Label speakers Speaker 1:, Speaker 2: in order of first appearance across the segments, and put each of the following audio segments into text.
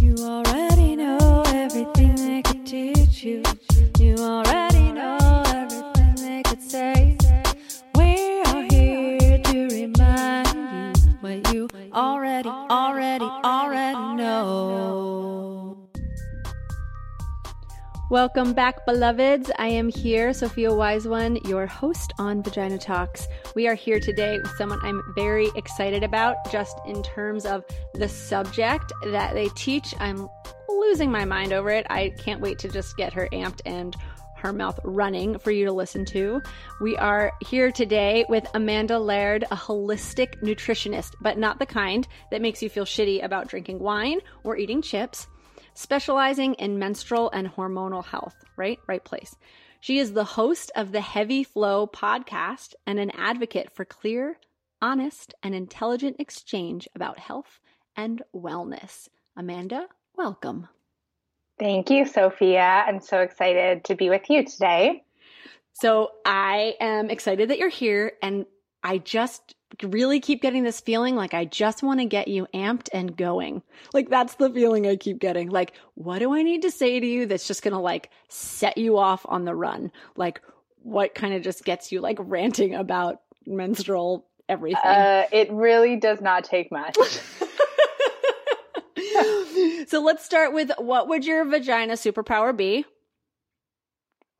Speaker 1: You already know everything they could teach you. You already know everything they could say. We are here to remind you what you already, already, already know. Welcome back, beloveds. I am here, Sophia Wise One, your host on Vagina Talks. We are here today with someone I'm very excited about, just in terms of the subject that they teach. I'm losing my mind over it. I can't wait to just get her amped and her mouth running for you to listen to. We are here today with Amanda Laird, a holistic nutritionist, but not the kind that makes you feel shitty about drinking wine or eating chips specializing in menstrual and hormonal health, right? Right place. She is the host of the Heavy Flow podcast and an advocate for clear, honest, and intelligent exchange about health and wellness. Amanda, welcome.
Speaker 2: Thank you, Sophia. I'm so excited to be with you today.
Speaker 1: So, I am excited that you're here, and I just really keep getting this feeling like I just want to get you amped and going. Like that's the feeling I keep getting. Like, what do I need to say to you that's just going to like set you off on the run? Like, what kind of just gets you like ranting about menstrual everything? Uh,
Speaker 2: it really does not take much.
Speaker 1: so let's start with what would your vagina superpower be?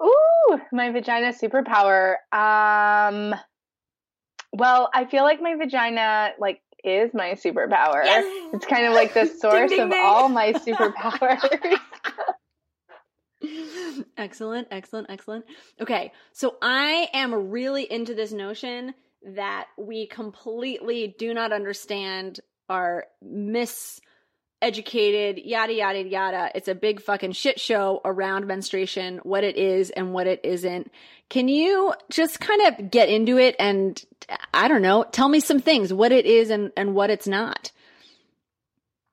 Speaker 2: Ooh, my vagina superpower. Um, well, I feel like my vagina like is my superpower. Yes. It's kind of like the source ding, ding, of all my superpowers.
Speaker 1: excellent, excellent, excellent. Okay, so I am really into this notion that we completely do not understand our mis educated, yada, yada, yada. It's a big fucking shit show around menstruation, what it is and what it isn't. Can you just kind of get into it and, I don't know, tell me some things, what it is and, and what it's not?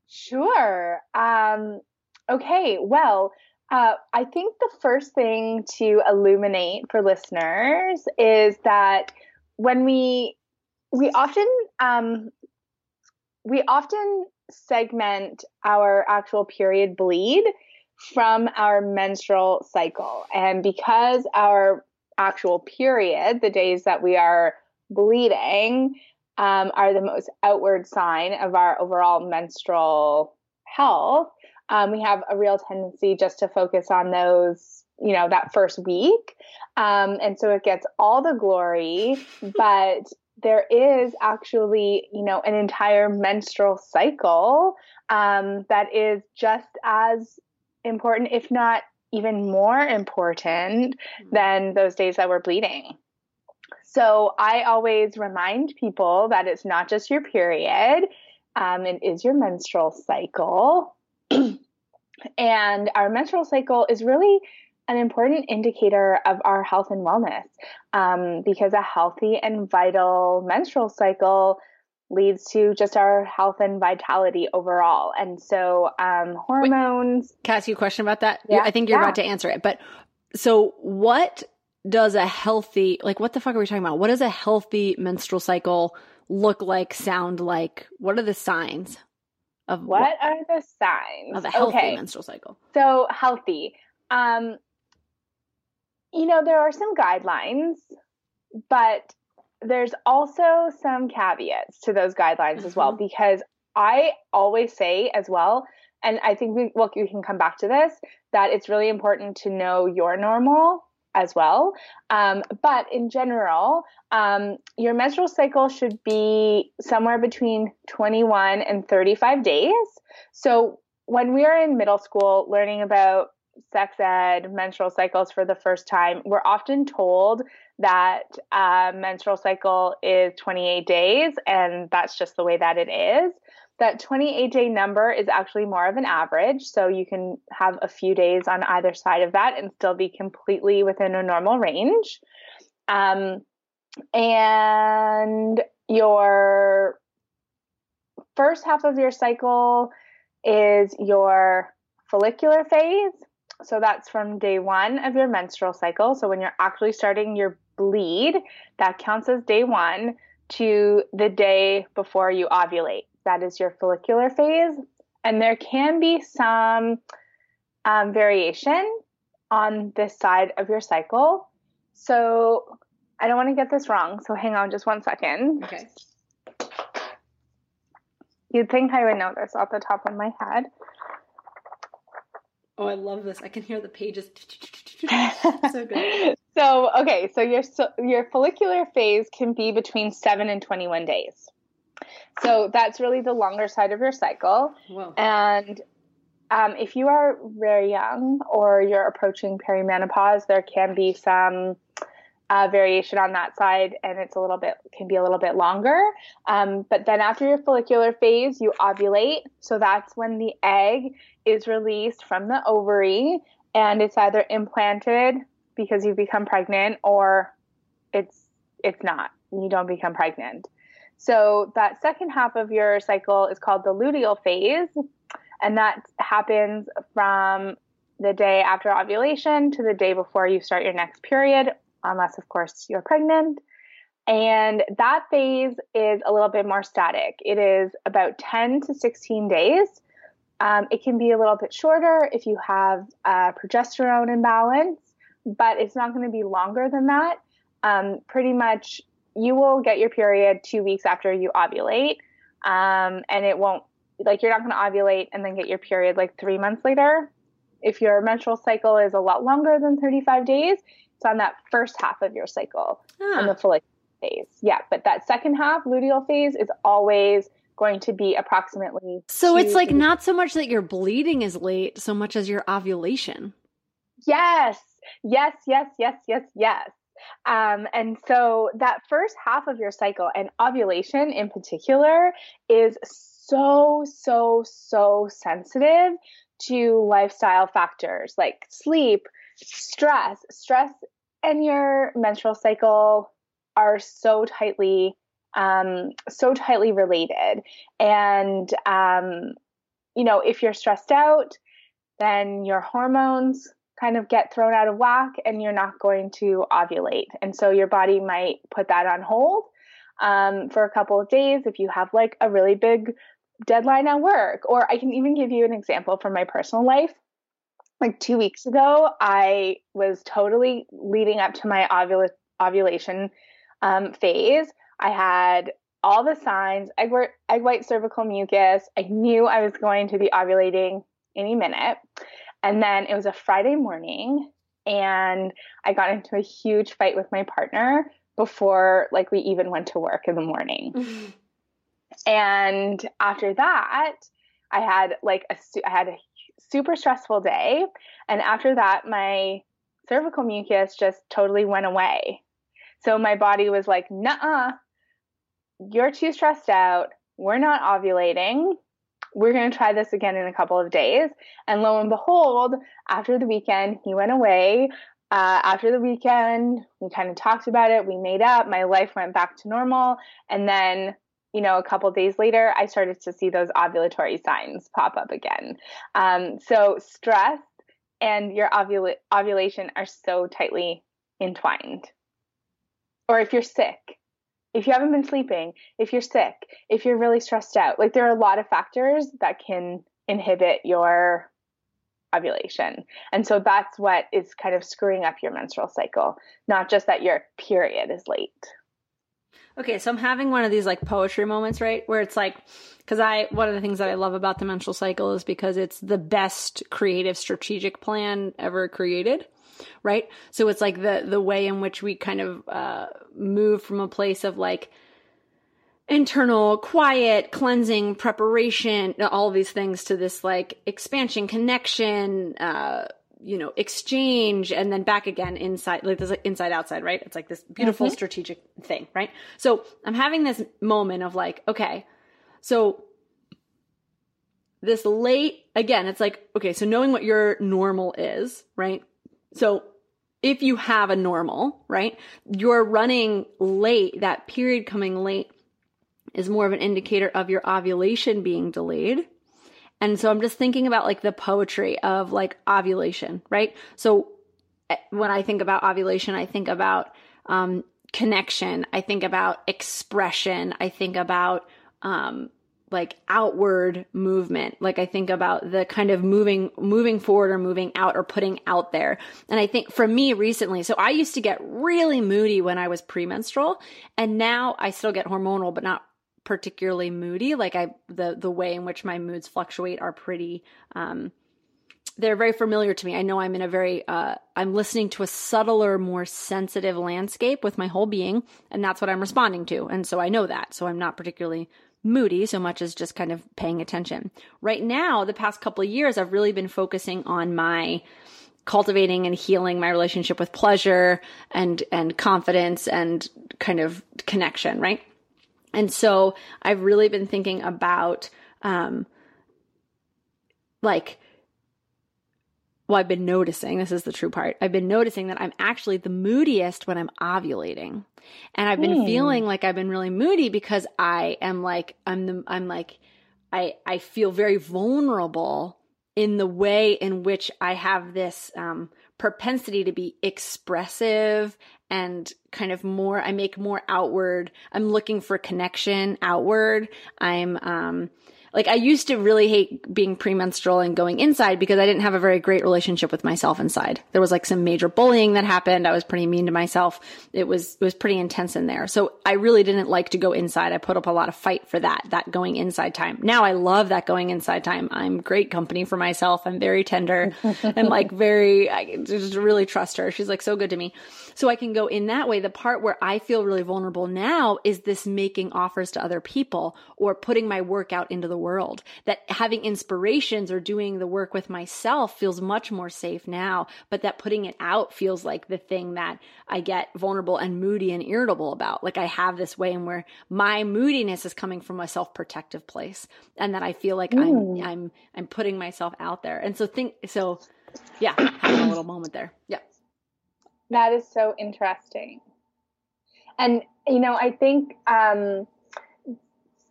Speaker 2: Sure. Um, okay. Well, uh, I think the first thing to illuminate for listeners is that when we we often um, we often segment our actual period bleed from our menstrual cycle. And because our actual period, the days that we are bleeding, um, are the most outward sign of our overall menstrual health, um, we have a real tendency just to focus on those, you know, that first week. Um, and so it gets all the glory, but there is actually, you know, an entire menstrual cycle um, that is just as important, if not even more important, mm-hmm. than those days that we're bleeding. So I always remind people that it's not just your period, um, it is your menstrual cycle. and our menstrual cycle is really an important indicator of our health and wellness um, because a healthy and vital menstrual cycle leads to just our health and vitality overall. And so, um, hormones.
Speaker 1: Wait, can I ask you a question about that? Yeah. I think you're yeah. about to answer it. But so, what does a healthy, like, what the fuck are we talking about? What does a healthy menstrual cycle look like, sound like? What are the signs?
Speaker 2: Of what, what are the signs
Speaker 1: of a healthy okay. menstrual cycle?
Speaker 2: So healthy. Um, you know, there are some guidelines, but there's also some caveats to those guidelines mm-hmm. as well, mm-hmm. because I always say as well, and I think we well we can come back to this that it's really important to know your normal as well. Um, but in general, um, your menstrual cycle should be somewhere between 21 and 35 days. So when we are in middle school learning about sex ed, menstrual cycles for the first time, we're often told that uh, menstrual cycle is 28 days, and that's just the way that it is. That 28 day number is actually more of an average, so you can have a few days on either side of that and still be completely within a normal range. Um, and your first half of your cycle is your follicular phase. So that's from day one of your menstrual cycle. So when you're actually starting your bleed, that counts as day one to the day before you ovulate. That is your follicular phase. And there can be some um, variation on this side of your cycle. So I don't want to get this wrong. So hang on just one second.
Speaker 1: Okay.
Speaker 2: You'd think I would know this off the top of my head.
Speaker 1: Oh, I love this. I can hear the pages. so good.
Speaker 2: So, okay, so your so your follicular phase can be between 7 and 21 days. So, that's really the longer side of your cycle.
Speaker 1: Whoa.
Speaker 2: And um, if you are very young or you're approaching perimenopause, there can be some uh, variation on that side, and it's a little bit can be a little bit longer. Um, but then after your follicular phase, you ovulate. So that's when the egg is released from the ovary, and it's either implanted because you become pregnant, or it's it's not. You don't become pregnant. So that second half of your cycle is called the luteal phase, and that happens from the day after ovulation to the day before you start your next period unless, of course, you're pregnant. And that phase is a little bit more static. It is about 10 to 16 days. Um, it can be a little bit shorter if you have a progesterone imbalance, but it's not going to be longer than that. Um, pretty much, you will get your period two weeks after you ovulate, um, and it won't like you're not going to ovulate and then get your period like three months later. If your menstrual cycle is a lot longer than 35 days, it's on that first half of your cycle
Speaker 1: Ah.
Speaker 2: in the follicular phase. Yeah, but that second half, luteal phase, is always going to be approximately.
Speaker 1: So it's like not so much that your bleeding is late, so much as your ovulation.
Speaker 2: Yes, yes, yes, yes, yes, yes. Um, and so that first half of your cycle and ovulation in particular is so, so, so sensitive to lifestyle factors like sleep, stress. Stress and your menstrual cycle are so tightly um, so tightly related. And um, you know, if you're stressed out, then your hormones kind of get thrown out of whack and you're not going to ovulate. And so your body might put that on hold um, for a couple of days if you have like a really big deadline at work. Or I can even give you an example from my personal life. Like two weeks ago, I was totally leading up to my ovula- ovulation um, phase. I had all the signs egg, egg white cervical mucus. I knew I was going to be ovulating any minute. And then it was a Friday morning, and I got into a huge fight with my partner before like we even went to work in the morning. And after that, I had like a I had a super stressful day, and after that, my cervical mucus just totally went away. So my body was like, "Nah, you're too stressed out. We're not ovulating. We're going to try this again in a couple of days." And lo and behold, after the weekend, he went away. Uh, after the weekend, we kind of talked about it. We made up. My life went back to normal, and then you know, a couple days later, I started to see those ovulatory signs pop up again. Um, so stress and your ovula- ovulation are so tightly entwined. Or if you're sick, if you haven't been sleeping, if you're sick, if you're really stressed out, like there are a lot of factors that can inhibit your ovulation. And so that's what is kind of screwing up your menstrual cycle, not just that your period is late.
Speaker 1: Okay, so I'm having one of these like poetry moments, right? Where it's like, because I, one of the things that I love about the menstrual cycle is because it's the best creative strategic plan ever created, right? So it's like the, the way in which we kind of, uh, move from a place of like, internal quiet cleansing preparation all these things to this like expansion connection uh you know exchange and then back again inside like this like inside outside right? It's like this beautiful mm-hmm. strategic thing right? So i'm having this moment of like okay so this late again it's like okay so knowing what your normal is right? So if you have a normal right you're running late that period coming late is more of an indicator of your ovulation being delayed and so I'm just thinking about like the poetry of like ovulation, right? So eh, when I think about ovulation, I think about um, connection, I think about expression, I think about um, like outward movement. Like i think about the kind of moving moving forward or moving out or putting out there. And i think for me recently so i used to get really moody when i was premenstrual and now i still get hormonal but not particularly moody. Like I the the way in which my moods fluctuate are pretty um they're very familiar to me. I know I'm in a very uh I'm listening to a subtler, more sensitive landscape with my whole being, and that's what I'm responding to. And so I know that. So I'm not particularly moody so much as just kind of paying attention. Right now, the past couple of years I've really been focusing on my cultivating and healing my relationship with pleasure and and confidence and kind of connection, right? And so I've really been thinking about, um, like, well, I've been noticing, this is the true part. I've been noticing that I'm actually the moodiest when I'm ovulating. And I've been hmm. feeling like I've been really moody because I am like, I'm the, I'm like, I, I feel very vulnerable in the way in which I have this, um, propensity to be expressive and kind of more i make more outward i'm looking for connection outward i'm um like I used to really hate being premenstrual and going inside because I didn't have a very great relationship with myself inside. There was like some major bullying that happened. I was pretty mean to myself. It was, it was pretty intense in there. So I really didn't like to go inside. I put up a lot of fight for that, that going inside time. Now I love that going inside time. I'm great company for myself. I'm very tender and like very, I just really trust her. She's like so good to me. So I can go in that way. The part where I feel really vulnerable now is this making offers to other people or putting my work out into the world. That having inspirations or doing the work with myself feels much more safe now, but that putting it out feels like the thing that I get vulnerable and moody and irritable about. Like I have this way in where my moodiness is coming from a self-protective place and that I feel like I'm mm. I'm I'm putting myself out there. And so think so yeah, having a little moment there. Yeah.
Speaker 2: That is so interesting. And you know, I think um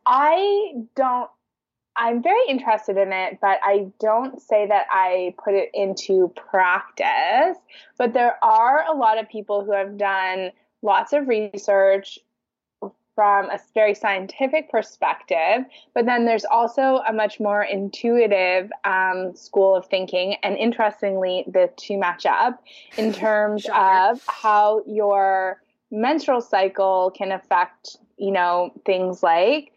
Speaker 2: I don't I'm very interested in it, but I don't say that I put it into practice. But there are a lot of people who have done lots of research from a very scientific perspective, but then there's also a much more intuitive um, school of thinking. And interestingly, the two match up in terms of how your menstrual cycle can affect, you know, things like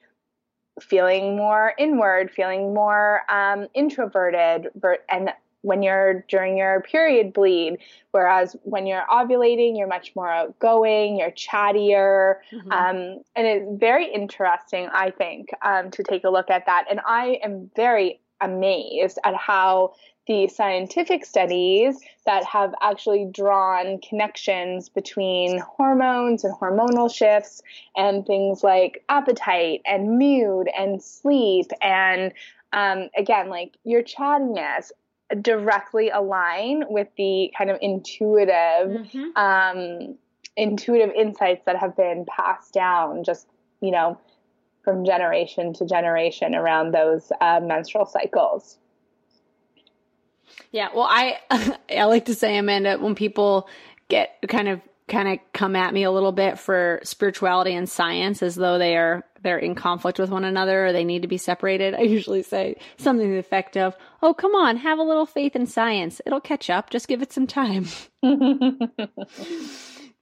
Speaker 2: feeling more inward, feeling more um, introverted, and when you're during your period bleed. Whereas when you're ovulating, you're much more outgoing, you're chattier. Mm-hmm. Um, and it's very interesting, I think, um, to take a look at that. And I am very amazed at how the scientific studies that have actually drawn connections between hormones and hormonal shifts and things like appetite and mood and sleep and um, again like your chattiness directly align with the kind of intuitive mm-hmm. um, intuitive insights that have been passed down just you know from generation to generation around those uh, menstrual cycles
Speaker 1: yeah well i i like to say amanda when people get kind of kind of come at me a little bit for spirituality and science as though they are they're in conflict with one another or they need to be separated. I usually say something to the effect of, "Oh, come on, have a little faith in science. It'll catch up. Just give it some time."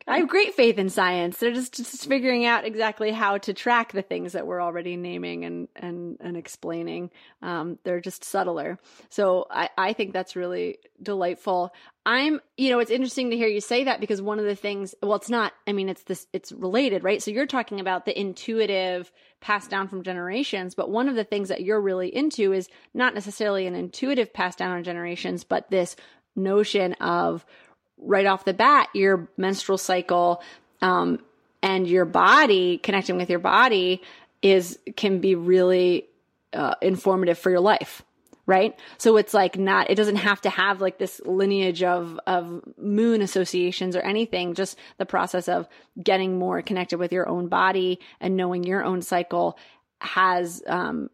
Speaker 1: I have great faith in science. They're just, just figuring out exactly how to track the things that we're already naming and and and explaining. Um, they're just subtler. So I, I think that's really delightful. I'm, you know, it's interesting to hear you say that because one of the things, well, it's not, I mean, it's this, it's related, right? So you're talking about the intuitive passed down from generations, but one of the things that you're really into is not necessarily an intuitive passed down on generations, but this notion of right off the bat, your menstrual cycle, um, and your body connecting with your body is, can be really, uh, informative for your life right? So it's like not, it doesn't have to have like this lineage of, of moon associations or anything, just the process of getting more connected with your own body and knowing your own cycle has, um,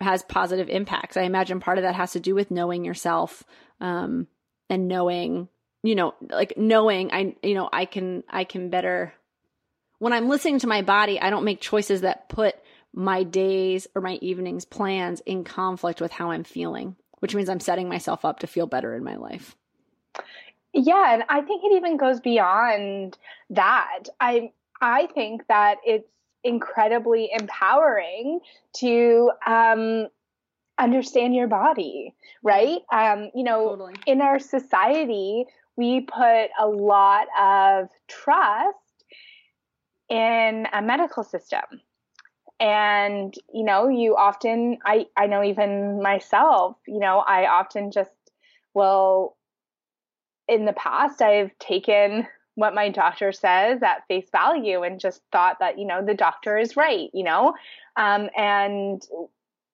Speaker 1: has positive impacts. I imagine part of that has to do with knowing yourself, um, and knowing, you know, like knowing I, you know, I can, I can better, when I'm listening to my body, I don't make choices that put my days or my evenings plans in conflict with how I'm feeling, which means I'm setting myself up to feel better in my life.
Speaker 2: Yeah, and I think it even goes beyond that. I I think that it's incredibly empowering to um, understand your body, right? Um, you know, totally. in our society, we put a lot of trust in a medical system and you know you often i i know even myself you know i often just will in the past i've taken what my doctor says at face value and just thought that you know the doctor is right you know? Um, and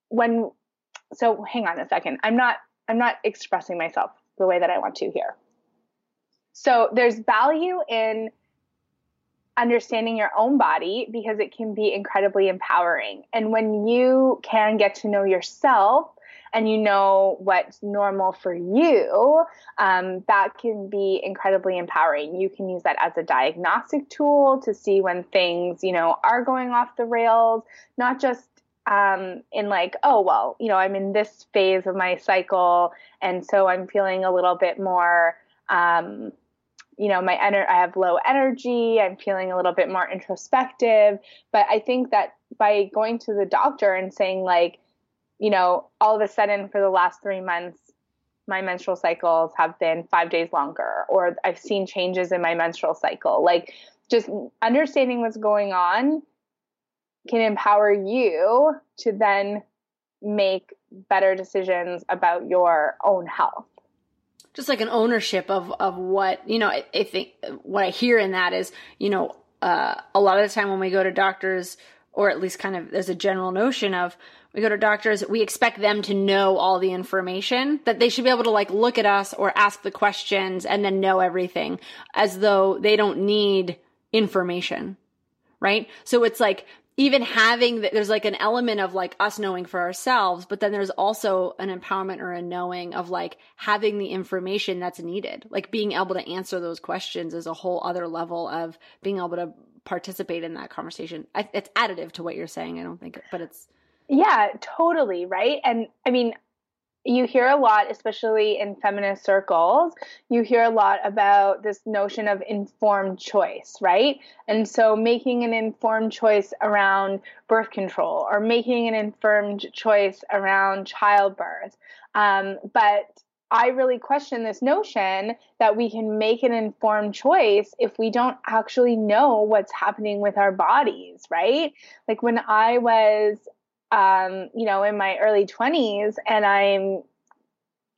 Speaker 2: when so hang on a second. I'm not i'm not expressing myself the way that i want to here. So there's value in understanding your own body because it can be incredibly empowering. And when you can get to know yourself and you know what's normal for you, um, that can be incredibly empowering. You can use that as a diagnostic tool to see when things, you know, are going off the rails, not just um, in like, oh, well, you know, I'm in this phase of my cycle, and so I'm feeling a little bit more. Um, you know my ener- i have low energy i'm feeling a little bit more introspective but i think that by going to the doctor and saying like you know all of a sudden for the last 3 months my menstrual cycles have been 5 days longer or i've seen changes in my menstrual cycle like just understanding what's going on can empower you to then make better decisions about your own health
Speaker 1: just like an ownership of of what you know I, I think what i hear in that is you know uh, a lot of the time when we go to doctors or at least kind of there's a general notion of we go to doctors we expect them to know all the information that they should be able to like look at us or ask the questions and then know everything as though they don't need information right? So it's like even having that there's like an element of like us knowing for ourselves but then there's also an empowerment or a knowing of like having the information that's needed like being able to answer those questions is a whole other level of being able to participate in that conversation. I, it's additive to what you're saying i don't think but it's
Speaker 2: yeah totally right? And i mean you hear a lot, especially in feminist circles, you hear a lot about this notion of informed choice, right? And so making an informed choice around birth control or making an informed choice around childbirth. Um, but I really question this notion that we can make an informed choice if we don't actually know what's happening with our bodies, right? Like when I was um, you know, in my early 20s and I'm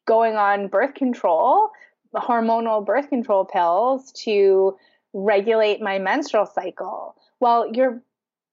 Speaker 2: going on birth control, hormonal birth control pills to regulate my menstrual cycle. Well, your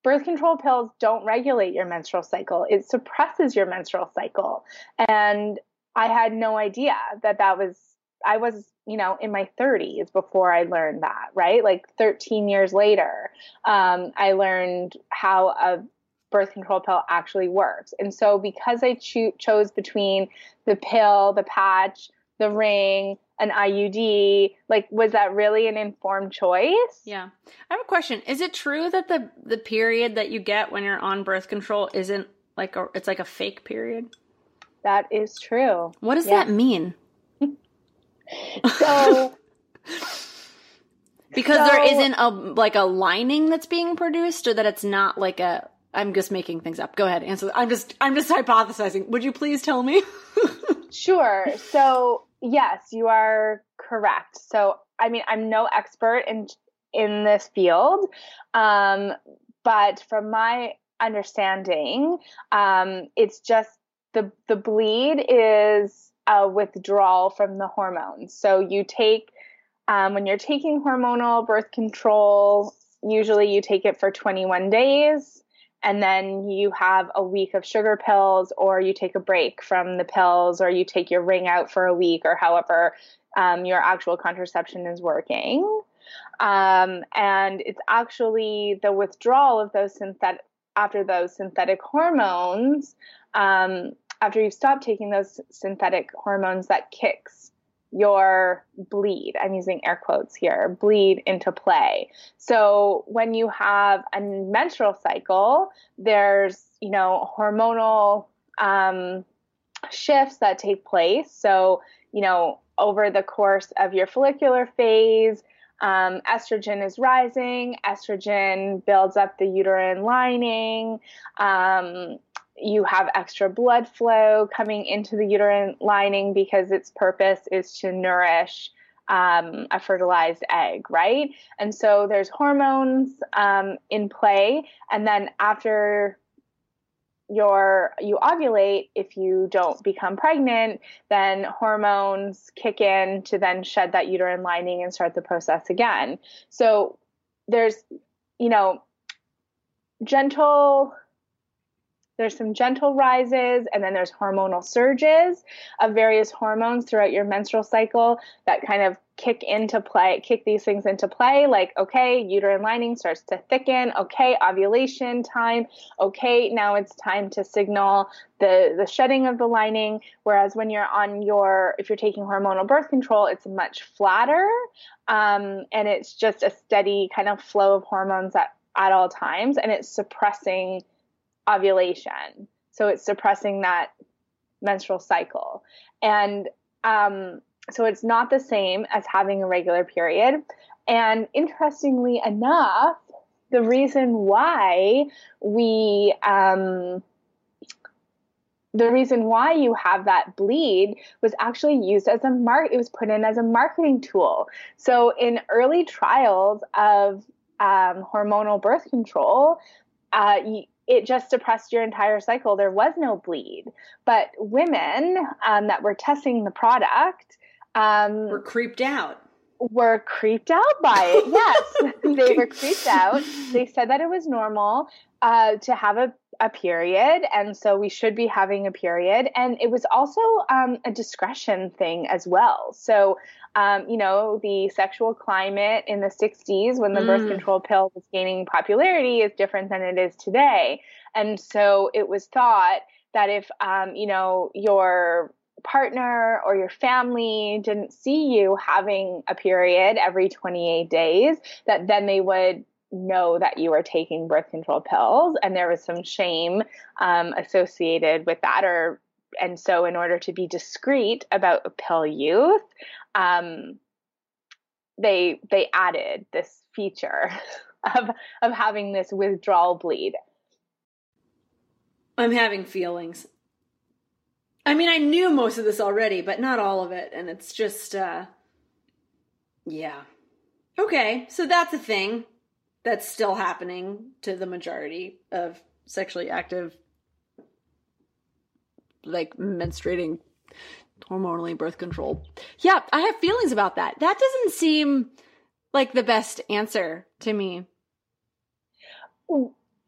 Speaker 2: birth control pills don't regulate your menstrual cycle, it suppresses your menstrual cycle. And I had no idea that that was, I was, you know, in my 30s before I learned that, right? Like 13 years later, um, I learned how a birth control pill actually works. And so, because I cho- chose between the pill, the patch, the ring, an IUD, like was that really an informed choice?
Speaker 1: Yeah. I have a question. Is it true that the the period that you get when you're on birth control isn't like a it's like a fake period?
Speaker 2: That is true.
Speaker 1: What does yeah. that mean?
Speaker 2: so
Speaker 1: because so, there isn't a like a lining that's being produced, or that it's not like a. I'm just making things up. Go ahead, answer. I'm just I'm just hypothesizing. Would you please tell me?
Speaker 2: sure. So yes, you are correct. So I mean, I'm no expert in in this field, um, but from my understanding, um, it's just the the bleed is a withdrawal from the hormones. So you take um, when you're taking hormonal birth control, usually you take it for 21 days and then you have a week of sugar pills or you take a break from the pills or you take your ring out for a week or however um, your actual contraception is working. Um, and it's actually the withdrawal of those synthetic after those synthetic hormones um, after you stop taking those synthetic hormones that kicks your bleed i'm using air quotes here bleed into play. So when you have a menstrual cycle there's you know hormonal um, shifts that take place. So you know over the course of your follicular phase um, estrogen is rising estrogen builds up the uterine lining um, you have extra blood flow coming into the uterine lining because its purpose is to nourish um, a fertilized egg, right? And so there's hormones um, in play, and then after your you ovulate if you don't become pregnant then hormones kick in to then shed that uterine lining and start the process again so there's you know gentle there's some gentle rises, and then there's hormonal surges of various hormones throughout your menstrual cycle that kind of kick into play, kick these things into play. Like, okay, uterine lining starts to thicken. Okay, ovulation time. Okay, now it's time to signal the the shedding of the lining. Whereas when you're on your, if you're taking hormonal birth control, it's much flatter, um, and it's just a steady kind of flow of hormones at at all times, and it's suppressing ovulation. So it's suppressing that menstrual cycle. And um, so it's not the same as having a regular period. And interestingly enough, the reason why we, um, the reason why you have that bleed was actually used as a mark, it was put in as a marketing tool. So in early trials of um, hormonal birth control, uh, it just suppressed your entire cycle. There was no bleed. But women um, that were testing the product um,
Speaker 1: were creeped out.
Speaker 2: Were creeped out by it. Yes, they were creeped out. They said that it was normal uh, to have a, a period, and so we should be having a period. And it was also um, a discretion thing as well. So um, you know, the sexual climate in the 60s when the mm. birth control pill was gaining popularity is different than it is today. And so it was thought that if, um, you know, your partner or your family didn't see you having a period every 28 days, that then they would know that you were taking birth control pills and there was some shame um, associated with that or and so in order to be discreet about pill use um, they they added this feature of of having this withdrawal bleed.
Speaker 1: I'm having feelings. I mean, I knew most of this already, but not all of it, and it's just uh yeah. Okay, so that's a thing that's still happening to the majority of sexually active like menstruating hormonally birth control. Yeah, I have feelings about that. That doesn't seem like the best answer to me.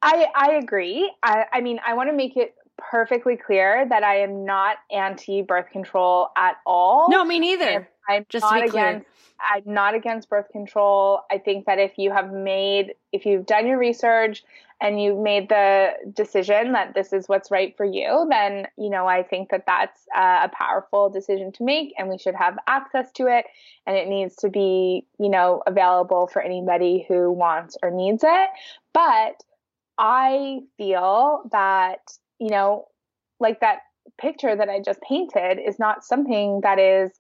Speaker 2: I I agree. I, I mean, I want to make it perfectly clear that I am not anti birth control at all.
Speaker 1: No, me neither.
Speaker 2: I'm Just not against I'm not against birth control. I think that if you have made if you've done your research and you've made the decision that this is what's right for you, then, you know, I think that that's a powerful decision to make and we should have access to it. And it needs to be, you know, available for anybody who wants or needs it. But I feel that, you know, like that picture that I just painted is not something that is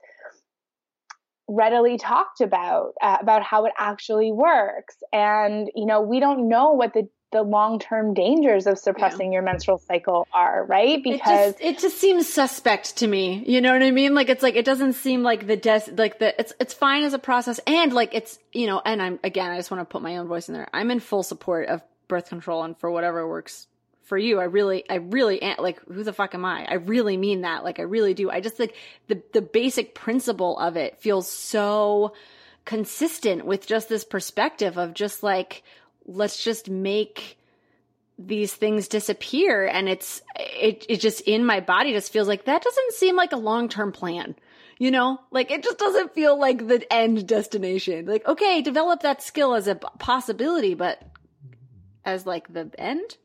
Speaker 2: readily talked about uh, about how it actually works. And you know we don't know what the the long-term dangers of suppressing yeah. your menstrual cycle are right?
Speaker 1: Because it just, it just, seems suspect to me. You know what i mean? Like it's like it doesn't seem like the des like the it's it's fine as a process. And like it's you know and i'm again i just want to put my own voice in there. I'm in full support of birth control and for whatever works for you. I really, I really am like, who the fuck am I? I really mean that. Like, I really do. I just like the, the basic principle of it feels so consistent with just this perspective of just like, let's just make these things disappear. And it's, it, it just in my body just feels like that doesn't seem like a long term plan. You know, like it just doesn't feel like the end destination. Like, okay, develop that skill as a possibility, but as like the end?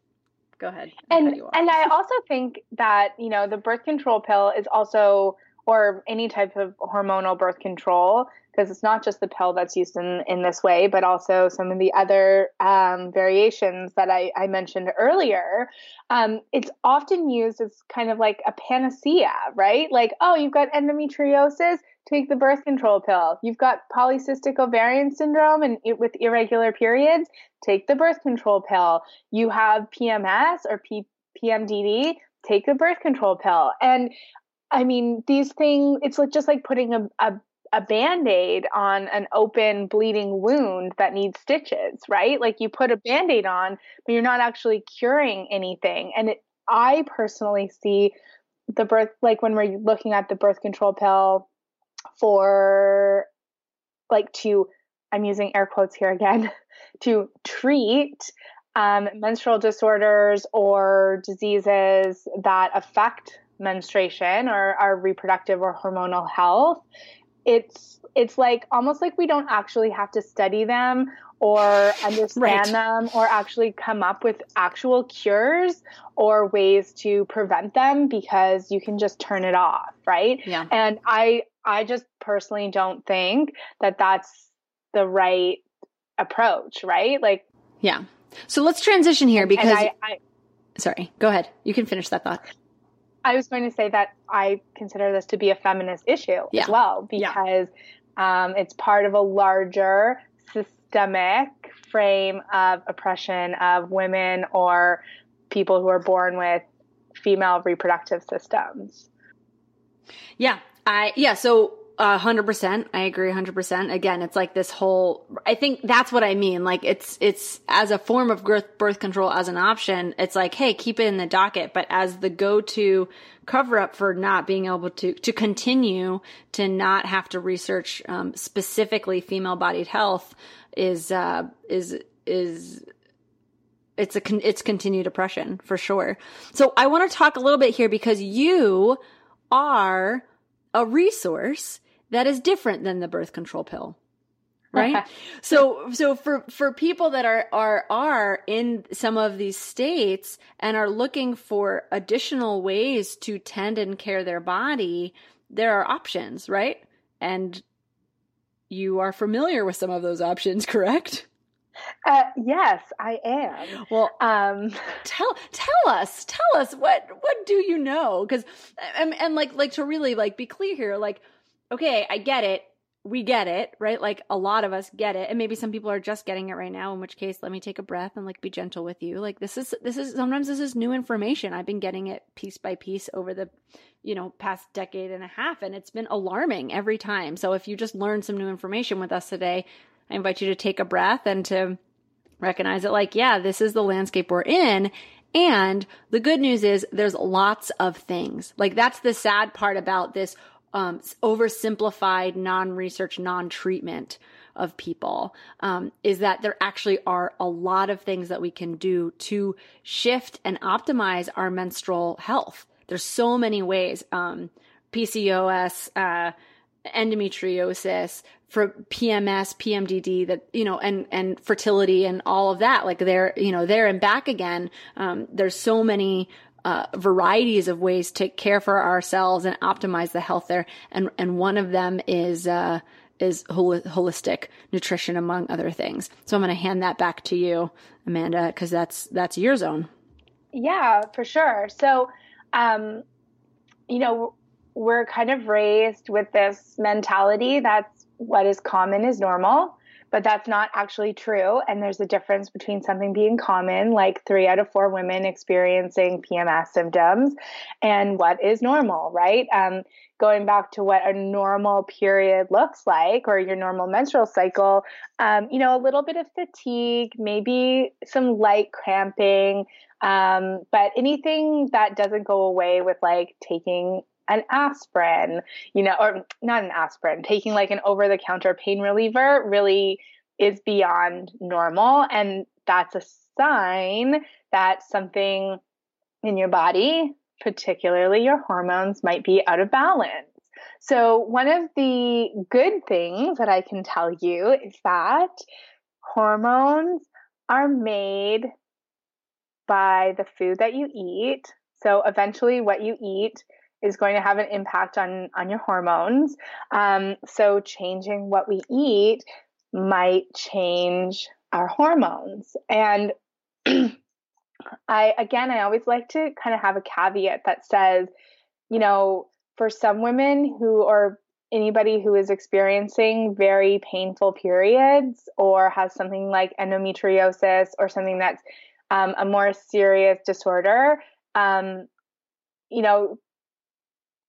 Speaker 1: Go ahead.
Speaker 2: And and I also think that you know the birth control pill is also or any type of hormonal birth control because it's not just the pill that's used in in this way, but also some of the other um, variations that I, I mentioned earlier. Um, it's often used as kind of like a panacea, right? Like, oh, you've got endometriosis take the birth control pill. You've got polycystic ovarian syndrome and with irregular periods, take the birth control pill. You have PMS or P- PMDD, take the birth control pill. And I mean, these things, it's like just like putting a, a a band-aid on an open bleeding wound that needs stitches right like you put a band-aid on but you're not actually curing anything and it, i personally see the birth like when we're looking at the birth control pill for like to i'm using air quotes here again to treat um, menstrual disorders or diseases that affect menstruation or our reproductive or hormonal health. It's it's like almost like we don't actually have to study them or understand right. them or actually come up with actual cures or ways to prevent them because you can just turn it off right?
Speaker 1: Yeah.
Speaker 2: And i I just personally don't think that that's the right approach, right? Like,
Speaker 1: yeah. So let's transition here because. I, I, sorry, go ahead. You can finish that thought.
Speaker 2: I was going to say that I consider this to be a feminist issue yeah. as well because yeah. um, it's part of a larger systemic frame of oppression of women or people who are born with female reproductive systems.
Speaker 1: Yeah, I yeah, so uh, hundred percent. I agree, hundred percent. Again, it's like this whole. I think that's what I mean. Like it's it's as a form of birth birth control as an option. It's like, hey, keep it in the docket, but as the go to cover up for not being able to to continue to not have to research um, specifically female bodied health is uh, is is it's a con- it's continued oppression for sure. So I want to talk a little bit here because you are a resource that is different than the birth control pill right? So so for for people that are are are in some of these states and are looking for additional ways to tend and care their body there are options right? And you are familiar with some of those options correct
Speaker 2: uh, yes, I am.
Speaker 1: Well, um, tell tell us, tell us what what do you know? Because and, and like like to really like be clear here, like okay, I get it, we get it, right? Like a lot of us get it, and maybe some people are just getting it right now. In which case, let me take a breath and like be gentle with you. Like this is this is sometimes this is new information. I've been getting it piece by piece over the you know past decade and a half, and it's been alarming every time. So if you just learned some new information with us today I invite you to take a breath and to recognize it like, yeah, this is the landscape we're in. And the good news is there's lots of things. Like that's the sad part about this um, oversimplified non-research, non-treatment of people um, is that there actually are a lot of things that we can do to shift and optimize our menstrual health. There's so many ways. Um, PCOS, uh, endometriosis, for PMS, PMDD, that you know, and and fertility and all of that. Like they're you know there and back again. Um, there's so many uh, varieties of ways to care for ourselves and optimize the health there, and and one of them is. Uh, is hol- holistic nutrition among other things. So I'm going to hand that back to you, Amanda, because that's that's your zone.
Speaker 2: Yeah, for sure. So, um, you know, we're kind of raised with this mentality that's what is common is normal but that's not actually true. And there's a difference between something being common, like three out of four women experiencing PMS symptoms, and what is normal, right? Um, going back to what a normal period looks like or your normal menstrual cycle, um, you know, a little bit of fatigue, maybe some light cramping, um, but anything that doesn't go away with like taking an aspirin, you know, or not an aspirin, taking like an over the counter pain reliever really is beyond normal. And that's a sign that something in your body, particularly your hormones, might be out of balance. So, one of the good things that I can tell you is that hormones are made by the food that you eat. So, eventually, what you eat is going to have an impact on on your hormones. Um, so changing what we eat might change our hormones. And I again, I always like to kind of have a caveat that says, you know, for some women who or anybody who is experiencing very painful periods or has something like endometriosis or something that's um, a more serious disorder, um, you know,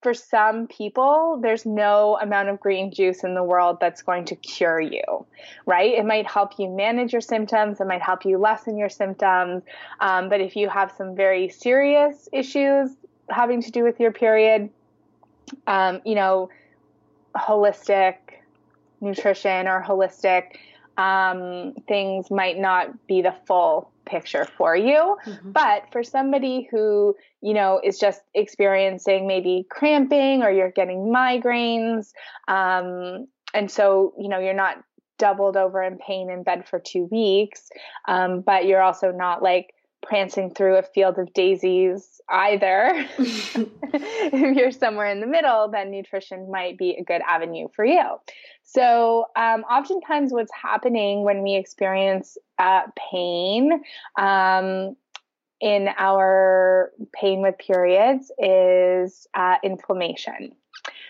Speaker 2: for some people, there's no amount of green juice in the world that's going to cure you, right? It might help you manage your symptoms, it might help you lessen your symptoms. Um, but if you have some very serious issues having to do with your period, um, you know, holistic nutrition or holistic um, things might not be the full picture for you. Mm-hmm. But for somebody who, you know, is just experiencing maybe cramping or you're getting migraines, um, and so, you know, you're not doubled over in pain in bed for two weeks, um, but you're also not like prancing through a field of daisies either. if you're somewhere in the middle, then nutrition might be a good avenue for you. So, um, oftentimes, what's happening when we experience uh, pain um, in our pain with periods is uh, inflammation.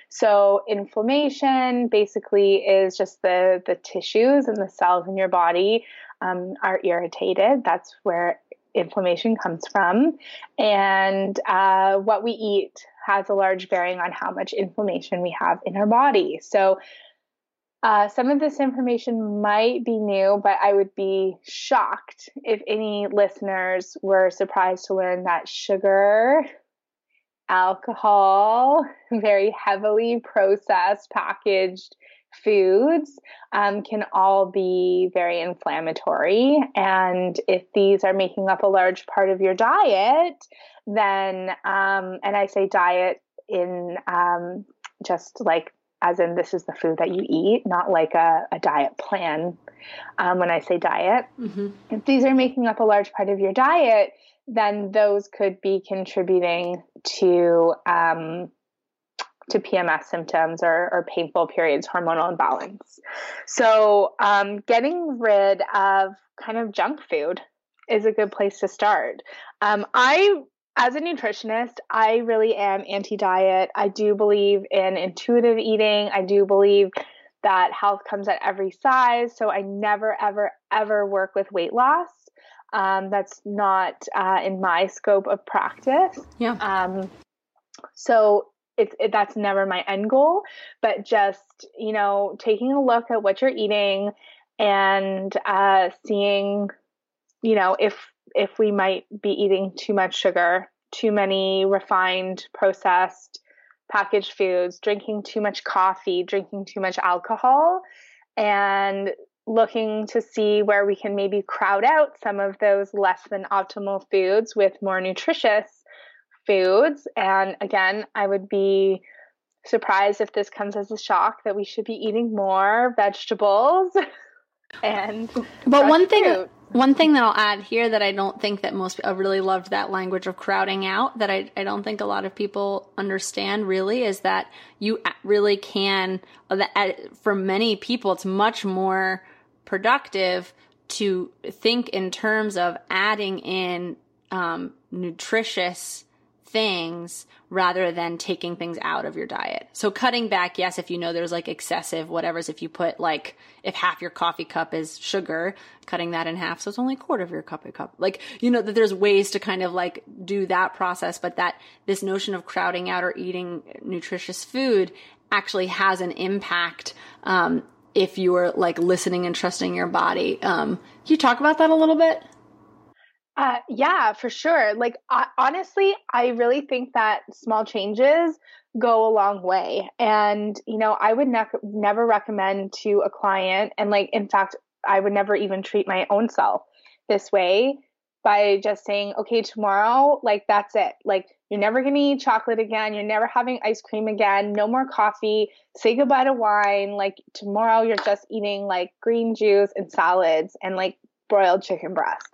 Speaker 2: So, inflammation basically is just the the tissues and the cells in your body um, are irritated. That's where inflammation comes from. And uh, what we eat has a large bearing on how much inflammation we have in our body. So, uh, some of this information might be new, but I would be shocked if any listeners were surprised to learn that sugar, alcohol, very heavily processed, packaged foods um, can all be very inflammatory. And if these are making up a large part of your diet, then, um, and I say diet in um, just like as in this is the food that you eat, not like a, a diet plan. Um, when I say diet, mm-hmm. if these are making up a large part of your diet, then those could be contributing to um, to PMS symptoms or, or, painful periods, hormonal imbalance. So, um, getting rid of kind of junk food is a good place to start. Um, I as a nutritionist, I really am anti diet. I do believe in intuitive eating. I do believe that health comes at every size. So I never, ever, ever work with weight loss. Um, that's not uh, in my scope of practice.
Speaker 1: Yeah.
Speaker 2: Um, so it's it, that's never my end goal, but just you know taking a look at what you're eating and uh, seeing, you know, if if we might be eating too much sugar, too many refined, processed, packaged foods, drinking too much coffee, drinking too much alcohol, and looking to see where we can maybe crowd out some of those less than optimal foods with more nutritious foods. And again, I would be surprised if this comes as a shock that we should be eating more vegetables and
Speaker 1: but one thing fruit. One thing that I'll add here that I don't think that most I really loved that language of crowding out that I, I don't think a lot of people understand really is that you really can that for many people it's much more productive to think in terms of adding in um, nutritious things rather than taking things out of your diet. So cutting back, yes, if you know there's like excessive whatever's, if you put like, if half your coffee cup is sugar, cutting that in half. So it's only a quarter of your cup of cup. Like, you know, that there's ways to kind of like do that process, but that this notion of crowding out or eating nutritious food actually has an impact, um, if you're like listening and trusting your body. Um, can you talk about that a little bit?
Speaker 2: Uh, yeah, for sure. Like, I, honestly, I really think that small changes go a long way. And, you know, I would ne- never recommend to a client, and like, in fact, I would never even treat my own self this way by just saying, okay, tomorrow, like, that's it. Like, you're never going to eat chocolate again. You're never having ice cream again. No more coffee. Say goodbye to wine. Like, tomorrow, you're just eating like green juice and salads and like broiled chicken breast.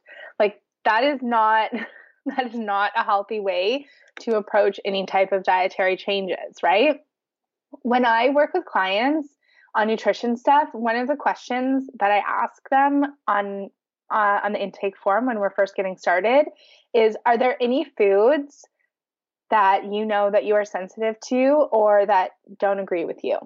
Speaker 2: That is not that is not a healthy way to approach any type of dietary changes, right? When I work with clients on nutrition stuff, one of the questions that I ask them on uh, on the intake form when we're first getting started is are there any foods that you know that you are sensitive to or that don't agree with you?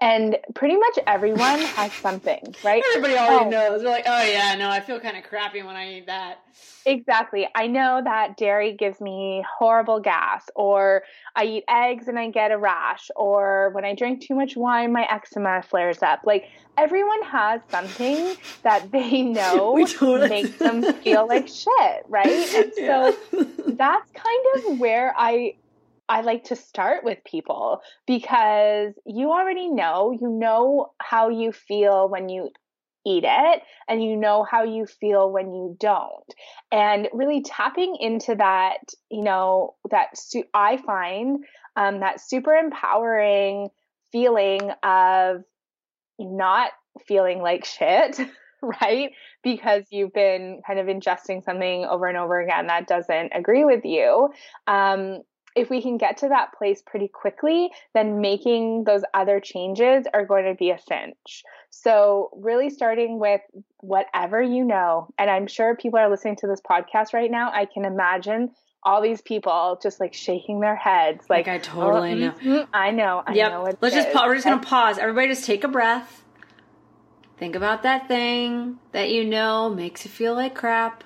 Speaker 2: And pretty much everyone has something, right?
Speaker 1: Everybody already oh. knows. They're like, oh yeah, no, I feel kind of crappy when I eat that.
Speaker 2: Exactly. I know that dairy gives me horrible gas, or I eat eggs and I get a rash, or when I drink too much wine, my eczema flares up. Like everyone has something that they know totally makes them feel like shit, right? And yeah. so that's kind of where I I like to start with people because you already know, you know how you feel when you eat it and you know how you feel when you don't. And really tapping into that, you know, that su- I find um, that super empowering feeling of not feeling like shit. right? Because you've been kind of ingesting something over and over again that doesn't agree with you. Um, if we can get to that place pretty quickly, then making those other changes are going to be a cinch. So, really starting with whatever you know, and I'm sure people are listening to this podcast right now. I can imagine all these people just like shaking their heads, like,
Speaker 1: like I totally oh, know.
Speaker 2: Mm-hmm, I know. I
Speaker 1: yep.
Speaker 2: know.
Speaker 1: Let's just pause. We're just gonna pause. Everybody, just take a breath. Think about that thing that you know makes you feel like crap.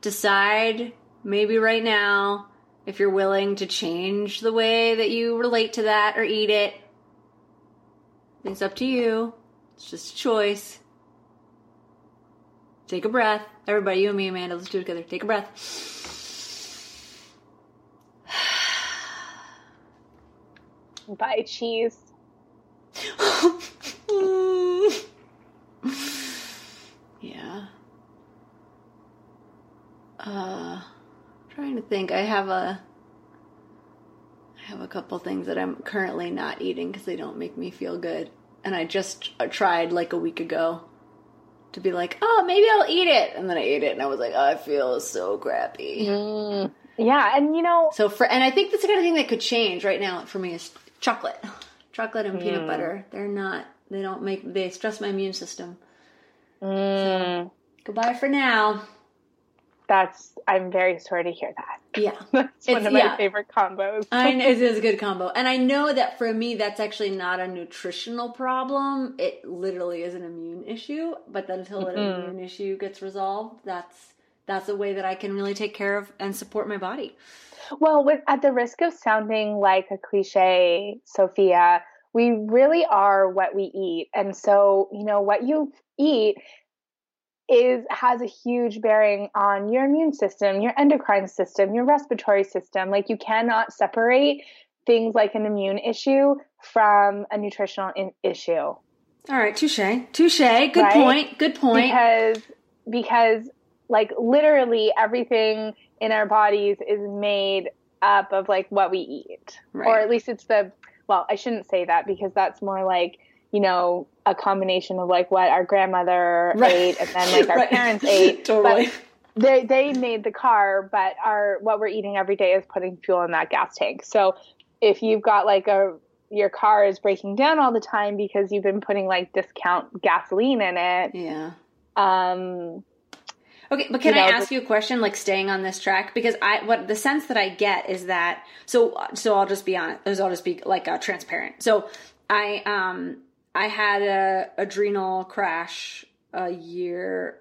Speaker 1: Decide maybe right now, if you're willing to change the way that you relate to that or eat it, it's up to you. It's just a choice. Take a breath. Everybody, you and me, Amanda, let's do it together. Take a breath.
Speaker 2: Bye, cheese.
Speaker 1: yeah. Uh trying to think. I have a I have a couple things that I'm currently not eating because they don't make me feel good. And I just tried like a week ago to be like, oh, maybe I'll eat it. And then I ate it and I was like, oh, I feel so crappy.
Speaker 2: Mm. Yeah. And you know.
Speaker 1: So for, and I think that's the kind of thing that could change right now for me is chocolate. Chocolate and mm. peanut butter. They're not, they don't make, they stress my immune system.
Speaker 2: Mm.
Speaker 1: So, goodbye for now
Speaker 2: that's I'm very sorry to hear that.
Speaker 1: Yeah,
Speaker 2: that's it's, one of my yeah. favorite combos.
Speaker 1: I know, it is a good combo, and I know that for me, that's actually not a nutritional problem. It literally is an immune issue. But then until mm-hmm. an immune issue gets resolved, that's that's a way that I can really take care of and support my body.
Speaker 2: Well, with at the risk of sounding like a cliche, Sophia, we really are what we eat, and so you know what you eat is has a huge bearing on your immune system, your endocrine system, your respiratory system. Like you cannot separate things like an immune issue from a nutritional in- issue. All
Speaker 1: right, touche, touche. Good right? point. Good point.
Speaker 2: Because because like literally everything in our bodies is made up of like what we eat, right. or at least it's the well. I shouldn't say that because that's more like you know a combination of like what our grandmother right. ate and then like our right. parents ate.
Speaker 1: totally.
Speaker 2: But they they made the car, but our what we're eating every day is putting fuel in that gas tank. So if you've got like a your car is breaking down all the time because you've been putting like discount gasoline in it.
Speaker 1: Yeah.
Speaker 2: Um
Speaker 1: Okay, but can you I ask you a question, like staying on this track? Because I, what the sense that I get is that, so, so I'll just be honest, I'll just be like uh, transparent. So I, um, I had a adrenal crash a year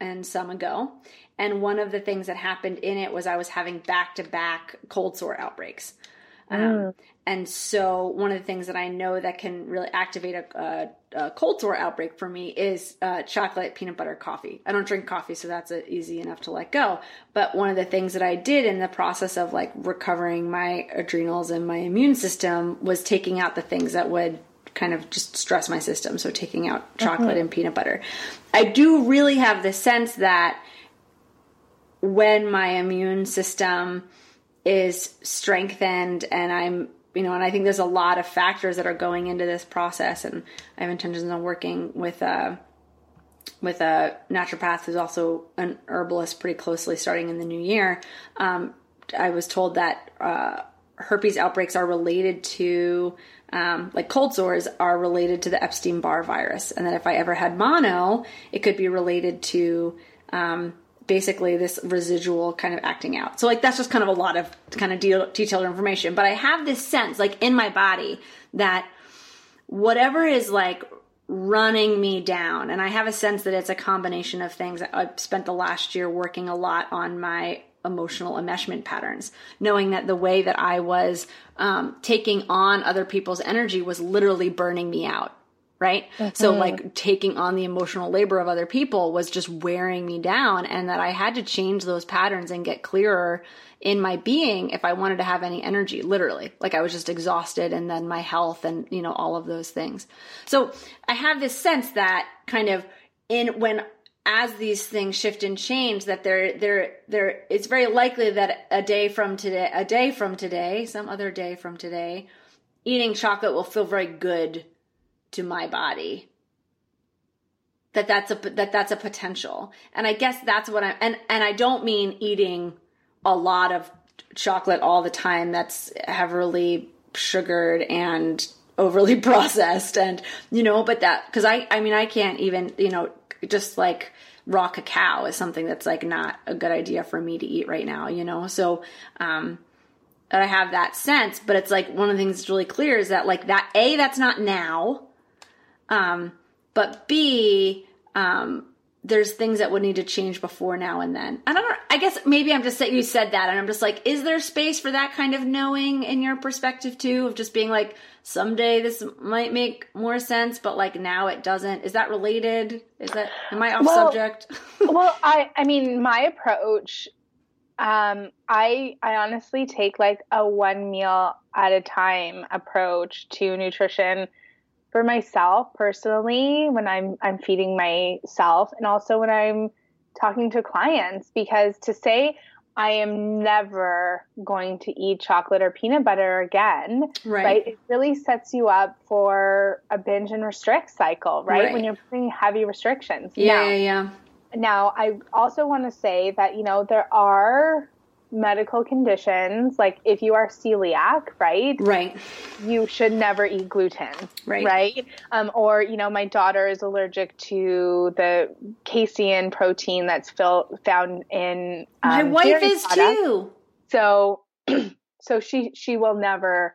Speaker 1: and some ago, and one of the things that happened in it was I was having back to back cold sore outbreaks. Um, mm. And so, one of the things that I know that can really activate a, a, a cold sore outbreak for me is uh, chocolate peanut butter coffee. I don't drink coffee, so that's a, easy enough to let go. But one of the things that I did in the process of like recovering my adrenals and my immune system was taking out the things that would kind of just stress my system. So, taking out chocolate mm-hmm. and peanut butter. I do really have the sense that when my immune system is strengthened and I'm you know, and I think there's a lot of factors that are going into this process, and I have intentions on working with a with a naturopath who's also an herbalist pretty closely starting in the new year. Um, I was told that uh, herpes outbreaks are related to um, like cold sores are related to the Epstein Barr virus, and that if I ever had mono, it could be related to um, basically this residual kind of acting out. So like that's just kind of a lot of kind of de- detailed information, but I have this sense like in my body that whatever is like running me down and I have a sense that it's a combination of things. I've spent the last year working a lot on my emotional enmeshment patterns, knowing that the way that I was um, taking on other people's energy was literally burning me out right? Mm-hmm. So like taking on the emotional labor of other people was just wearing me down and that I had to change those patterns and get clearer in my being if I wanted to have any energy, literally. Like I was just exhausted and then my health and, you know, all of those things. So I have this sense that kind of in when as these things shift and change that there there there it's very likely that a day from today a day from today some other day from today eating chocolate will feel very good to my body. That that's a that that's a potential. And i guess that's what i'm and and i don't mean eating a lot of chocolate all the time that's heavily sugared and overly processed and you know but that because i i mean i can't even you know just like raw cacao is something that's like not a good idea for me to eat right now you know so um I have that sense, but it's like one of the things that's really clear is that like that A, that's not now. Um, but B, um, there's things that would need to change before now and then. I don't know. I guess maybe I'm just that you said that, and I'm just like, is there space for that kind of knowing in your perspective too, of just being like, someday this might make more sense, but like now it doesn't. Is that related? Is that am I off well, subject?
Speaker 2: well, I I mean, my approach, um, I I honestly take like a one meal at a time approach to nutrition for myself personally when I'm I'm feeding myself and also when I'm talking to clients because to say I am never going to eat chocolate or peanut butter again, right. right? It really sets you up for a binge and restrict cycle, right? right. When you're putting heavy restrictions.
Speaker 1: Yeah, now, yeah, yeah.
Speaker 2: Now, I also want to say that, you know, there are medical conditions, like if you are celiac, right?
Speaker 1: Right.
Speaker 2: You should never eat gluten.
Speaker 1: Right.
Speaker 2: Right. Um, or, you know, my daughter is allergic to the casein protein that's fil- found in.
Speaker 1: Um, my wife is products. too.
Speaker 2: So, so she, she will never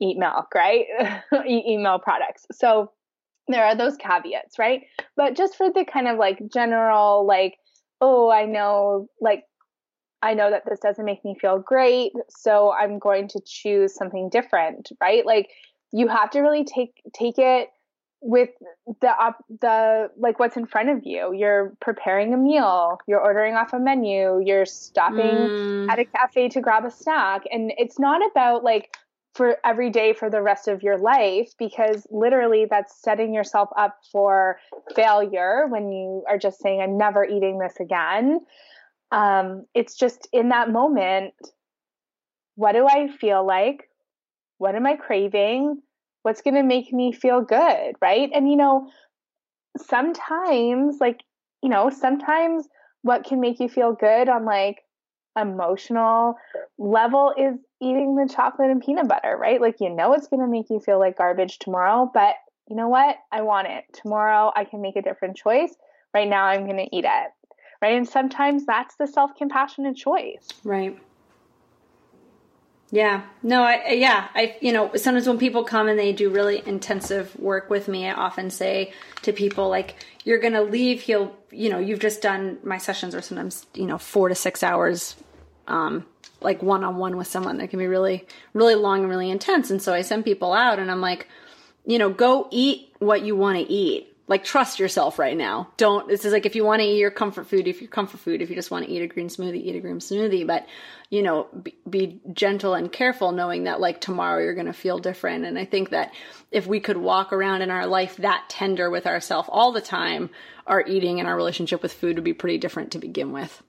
Speaker 2: eat milk, right? eat, eat milk products. So there are those caveats, right? But just for the kind of like general, like, oh, I know, like I know that this doesn't make me feel great, so I'm going to choose something different, right? Like you have to really take take it with the up the like what's in front of you. You're preparing a meal, you're ordering off a menu, you're stopping mm. at a cafe to grab a snack, and it's not about like for every day for the rest of your life because literally that's setting yourself up for failure when you are just saying I'm never eating this again um, it's just in that moment what do I feel like? What am I craving? What's going to make me feel good? Right. And, you know, sometimes, like, you know, sometimes what can make you feel good on like emotional level is eating the chocolate and peanut butter, right? Like, you know, it's going to make you feel like garbage tomorrow, but you know what? I want it. Tomorrow I can make a different choice. Right now I'm going to eat it right? And sometimes that's the self compassionate choice.
Speaker 1: Right. Yeah. No, I, yeah, I, you know, sometimes when people come and they do really intensive work with me, I often say to people, like, you're going to leave, he'll, you know, you've just done my sessions or sometimes, you know, four to six hours, um, like one on one with someone that can be really, really long and really intense. And so I send people out and I'm like, you know, go eat what you want to eat like trust yourself right now. Don't this is like if you want to eat your comfort food, if your comfort food, if you just want to eat a green smoothie, eat a green smoothie, but you know, be, be gentle and careful knowing that like tomorrow you're going to feel different. And I think that if we could walk around in our life that tender with ourselves all the time, our eating and our relationship with food would be pretty different to begin with.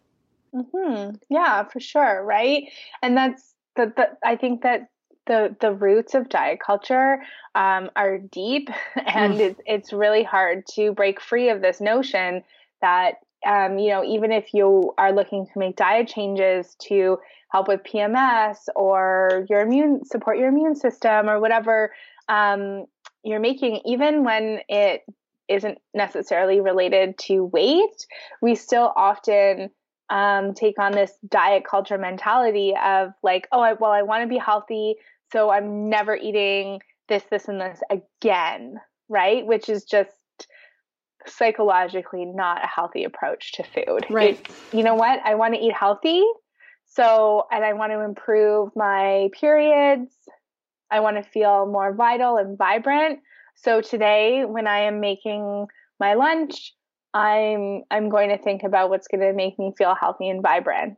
Speaker 2: Mhm. Yeah, for sure, right? And that's the I think that the the roots of diet culture um, are deep, and mm. it's it's really hard to break free of this notion that um, you know even if you are looking to make diet changes to help with PMS or your immune support your immune system or whatever um, you're making, even when it isn't necessarily related to weight, we still often um, take on this diet culture mentality of like, oh, I, well, I want to be healthy, so I'm never eating this, this, and this again, right? Which is just psychologically not a healthy approach to food.
Speaker 1: Right.
Speaker 2: It's, you know what? I want to eat healthy. So, and I want to improve my periods. I want to feel more vital and vibrant. So today, when I am making my lunch, I'm I'm going to think about what's going to make me feel healthy and vibrant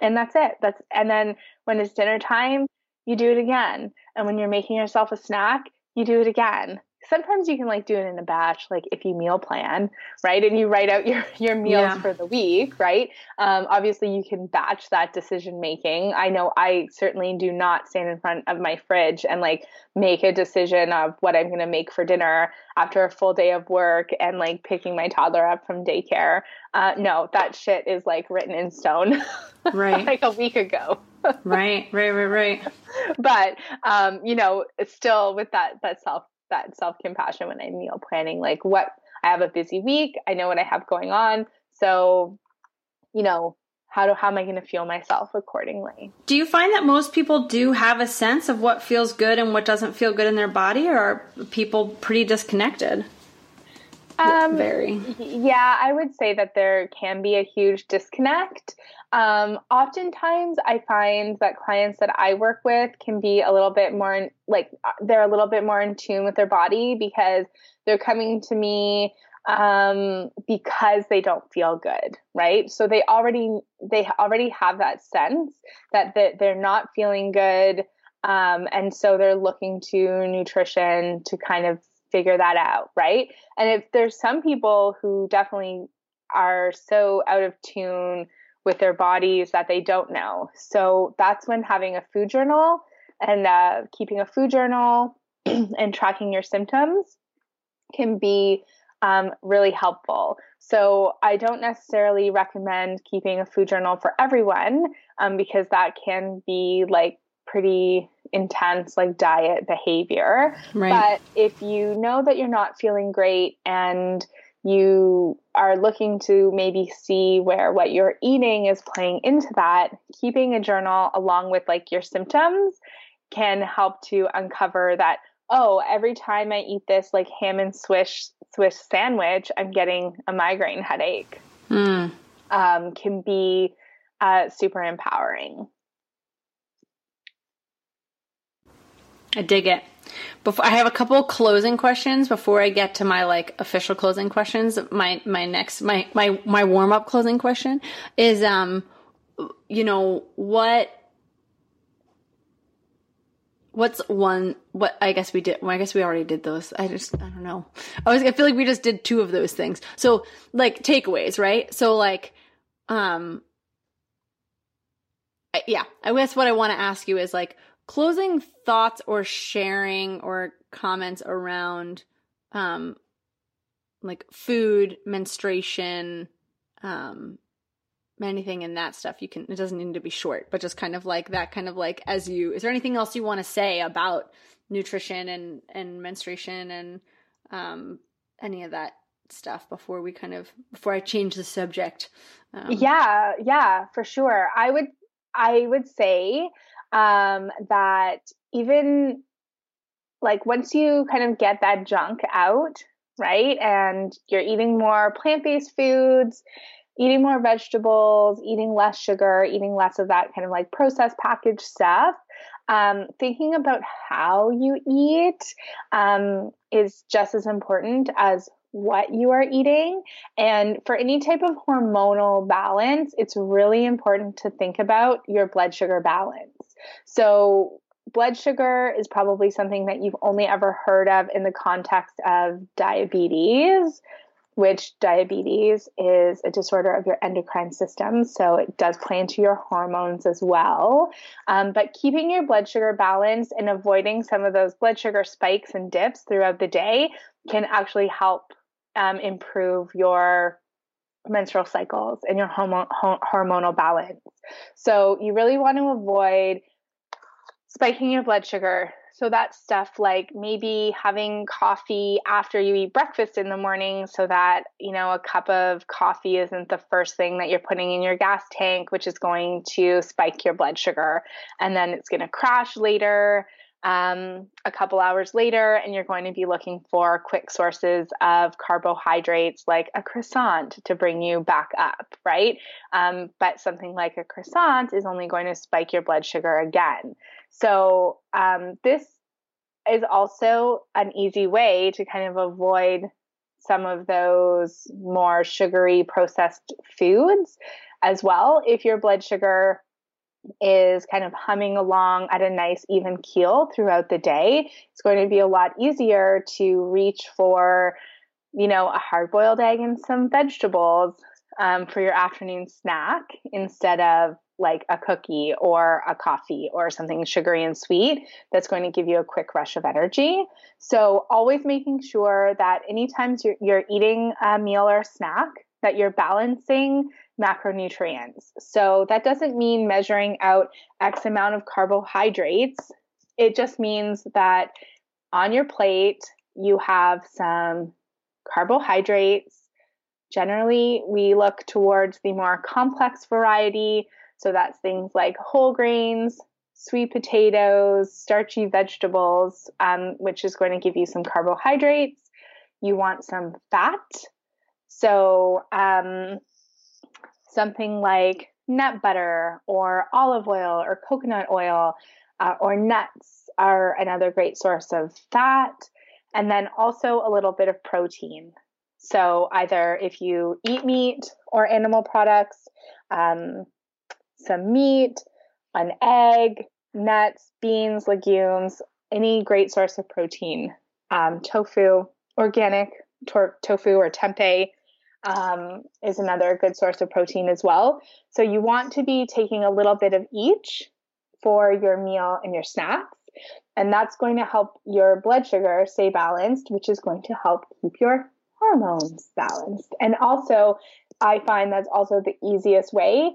Speaker 2: and that's it. That's and then when it's dinner time you do it again. And when you're making yourself a snack you do it again sometimes you can like do it in a batch like if you meal plan right? And you write out your your meals yeah. for the week right? Um, obviously you can batch that decision making. I know i certainly do not stand in front of my fridge and like make a decision of what i'm going to make for dinner after a full day of work and like picking my toddler up from daycare. Uh, no that shit is like written in stone
Speaker 1: right.
Speaker 2: like a week ago.
Speaker 1: Right right right right.
Speaker 2: But um you know still with that that self that self compassion when I'm meal planning. Like, what I have a busy week, I know what I have going on. So, you know, how do how am I going to feel myself accordingly?
Speaker 1: Do you find that most people do have a sense of what feels good and what doesn't feel good in their body, or are people pretty disconnected?
Speaker 2: Um, Very. Yeah, I would say that there can be a huge disconnect. Um, oftentimes, I find that clients that I work with can be a little bit more in, like uh, they're a little bit more in tune with their body because they're coming to me um, because they don't feel good, right? So they already they already have that sense that that they're not feeling good, um, and so they're looking to nutrition to kind of figure that out, right? And if there's some people who definitely are so out of tune with their bodies that they don't know. So that's when having a food journal and uh, keeping a food journal and tracking your symptoms can be um, really helpful. So I don't necessarily recommend keeping a food journal for everyone um, because that can be like pretty intense like diet behavior. Right. But if you know that you're not feeling great and you are looking to maybe see where what you're eating is playing into that, keeping a journal along with like your symptoms can help to uncover that oh, every time I eat this like ham and swish Swiss sandwich, I'm getting a migraine headache. Mm. Um, can be uh, super empowering.
Speaker 1: I dig it. Before I have a couple closing questions before I get to my like official closing questions. My my next my my my warm up closing question is um you know what what's one what I guess we did well, I guess we already did those. I just I don't know. I was I feel like we just did two of those things. So like takeaways, right? So like um yeah, I guess what I want to ask you is like closing thoughts or sharing or comments around um like food menstruation um anything in that stuff you can it doesn't need to be short but just kind of like that kind of like as you is there anything else you want to say about nutrition and and menstruation and um any of that stuff before we kind of before I change the subject.
Speaker 2: Um, yeah, yeah, for sure. I would I would say um, that even like once you kind of get that junk out, right, and you're eating more plant based foods, eating more vegetables, eating less sugar, eating less of that kind of like processed packaged stuff. Um, thinking about how you eat um, is just as important as what you are eating. And for any type of hormonal balance, it's really important to think about your blood sugar balance. So, blood sugar is probably something that you've only ever heard of in the context of diabetes which diabetes is a disorder of your endocrine system. So it does play into your hormones as well. Um, but keeping your blood sugar balanced and avoiding some of those blood sugar spikes and dips throughout the day can actually help um, improve your menstrual cycles and your hormonal balance. So you really want to avoid spiking your blood sugar so that's stuff like maybe having coffee after you eat breakfast in the morning so that, you know, a cup of coffee isn't the first thing that you're putting in your gas tank, which is going to spike your blood sugar. And then it's going to crash later um, a couple hours later, and you're going to be looking for quick sources of carbohydrates like a croissant to bring you back up, right? Um, but something like a croissant is only going to spike your blood sugar again. So um, this is also an easy way to kind of avoid some of those more sugary processed foods as well. If your blood sugar is kind of humming along at a nice even keel throughout the day, it's going to be a lot easier to reach for, you know, a hard boiled egg and some vegetables um, for your afternoon snack instead of like a cookie or a coffee or something sugary and sweet that's going to give you a quick rush of energy. So, always making sure that anytime you're, you're eating a meal or a snack, that you're balancing macronutrients. So, that doesn't mean measuring out X amount of carbohydrates. It just means that on your plate, you have some carbohydrates. Generally, we look towards the more complex variety so that's things like whole grains, sweet potatoes, starchy vegetables, um, which is going to give you some carbohydrates. You want some fat. So um, something like nut butter or olive oil or coconut oil uh, or nuts are another great source of fat. And then also a little bit of protein. So either if you eat meat or animal products, um, some meat, an egg, nuts, beans, legumes, any great source of protein. Um, tofu, organic tor- tofu or tempeh um, is another good source of protein as well. So you want to be taking a little bit of each for your meal and your snacks. And that's going to help your blood sugar stay balanced, which is going to help keep your hormones balanced. And also, I find that's also the easiest way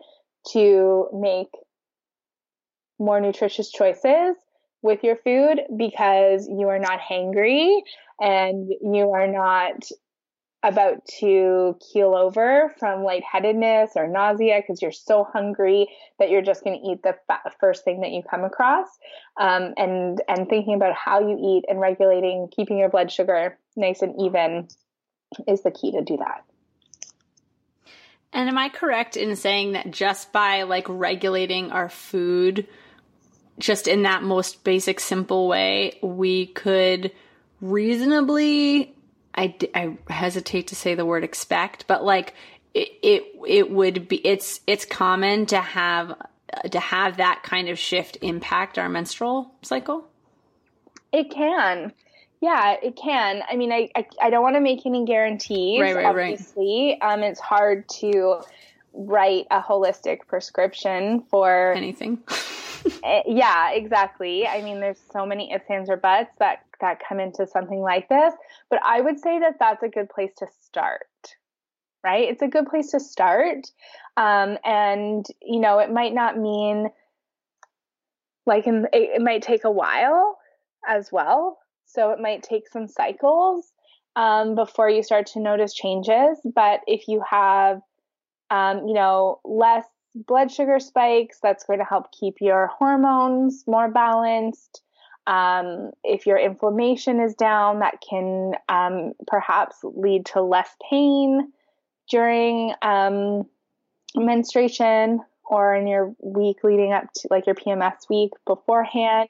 Speaker 2: to make more nutritious choices with your food because you are not hangry and you are not about to keel over from lightheadedness or nausea because you're so hungry that you're just going to eat the first thing that you come across. Um, and and thinking about how you eat and regulating keeping your blood sugar nice and even is the key to do that.
Speaker 1: And am I correct in saying that just by like regulating our food, just in that most basic, simple way, we could reasonably, I, I hesitate to say the word expect, but like it, it, it would be, it's, it's common to have, to have that kind of shift impact our menstrual cycle?
Speaker 2: It can. Yeah, it can. I mean, I I, I don't want to make any guarantees. Right, right, obviously, right. um, it's hard to write a holistic prescription for
Speaker 1: anything.
Speaker 2: Eh, yeah, exactly. I mean, there's so many ifs, ands, or buts that that come into something like this. But I would say that that's a good place to start. Right? It's a good place to start, um, and you know, it might not mean like in, it, it might take a while as well so it might take some cycles. um, before you start to notice changes. But if you have, um, you know, less blood sugar spikes, that's going to help keep your hormones more balanced. Um, if your inflammation is down, that can um, perhaps lead to less pain during um, menstruation or in your week leading up to like your PMS week beforehand.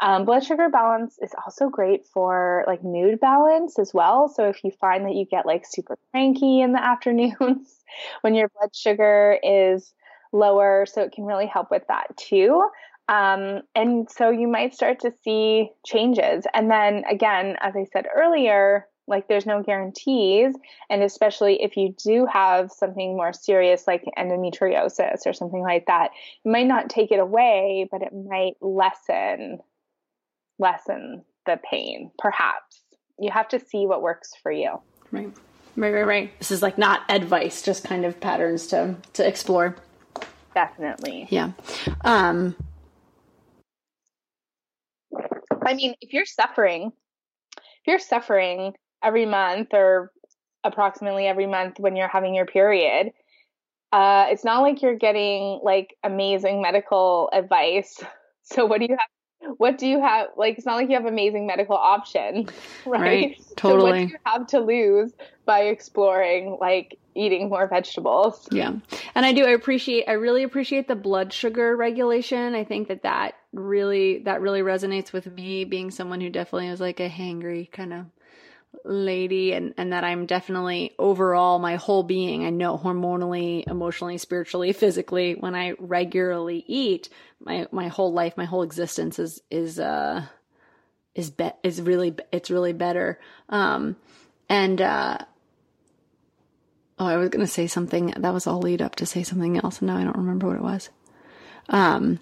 Speaker 2: Um, blood sugar balance is also great for like mood balance as well. So if you find that you get like super cranky in the afternoons when your blood sugar is lower, so it can really help with that too. Um, and so you might start to see changes. And then again, as I said earlier, like there's no guarantees. And especially if you do have something more serious like endometriosis or something like that it might not take it away but it might lessen lessen the pain perhaps. You have to see what works for you.
Speaker 1: Right. Right right right. This is like not advice just kind of patterns to to explore.
Speaker 2: Definitely.
Speaker 1: Yeah. Um
Speaker 2: i mean if you're suffering if you're suffering every month or approximately every month when you're having your period, uh, it's not like you're getting like amazing medical advice. So what do you have? What do you have? Like, it's not like you have amazing medical options right? right
Speaker 1: totally. So what
Speaker 2: do you have to lose by exploring like eating more vegetables?
Speaker 1: Yeah, and I do. I appreciate. I really appreciate the blood sugar regulation. I think that that really that really resonates with me, being someone who definitely is like a hangry kind of lady and, and that I'm definitely overall my whole being. I know hormonally, emotionally, spiritually, physically, when I regularly eat, my, my whole life, my whole existence is, is, uh, is be- is really, it's really better. Um, and, uh, oh, I was going to say something that was all lead up to say something else. And now I don't remember what it was. Um,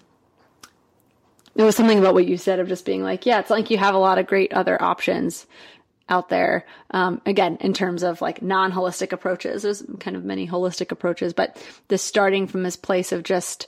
Speaker 1: there was something about what you said of just being like, yeah, it's like you have a lot of great other options out there. Um, again, in terms of like non holistic approaches, there's kind of many holistic approaches, but this starting from this place of just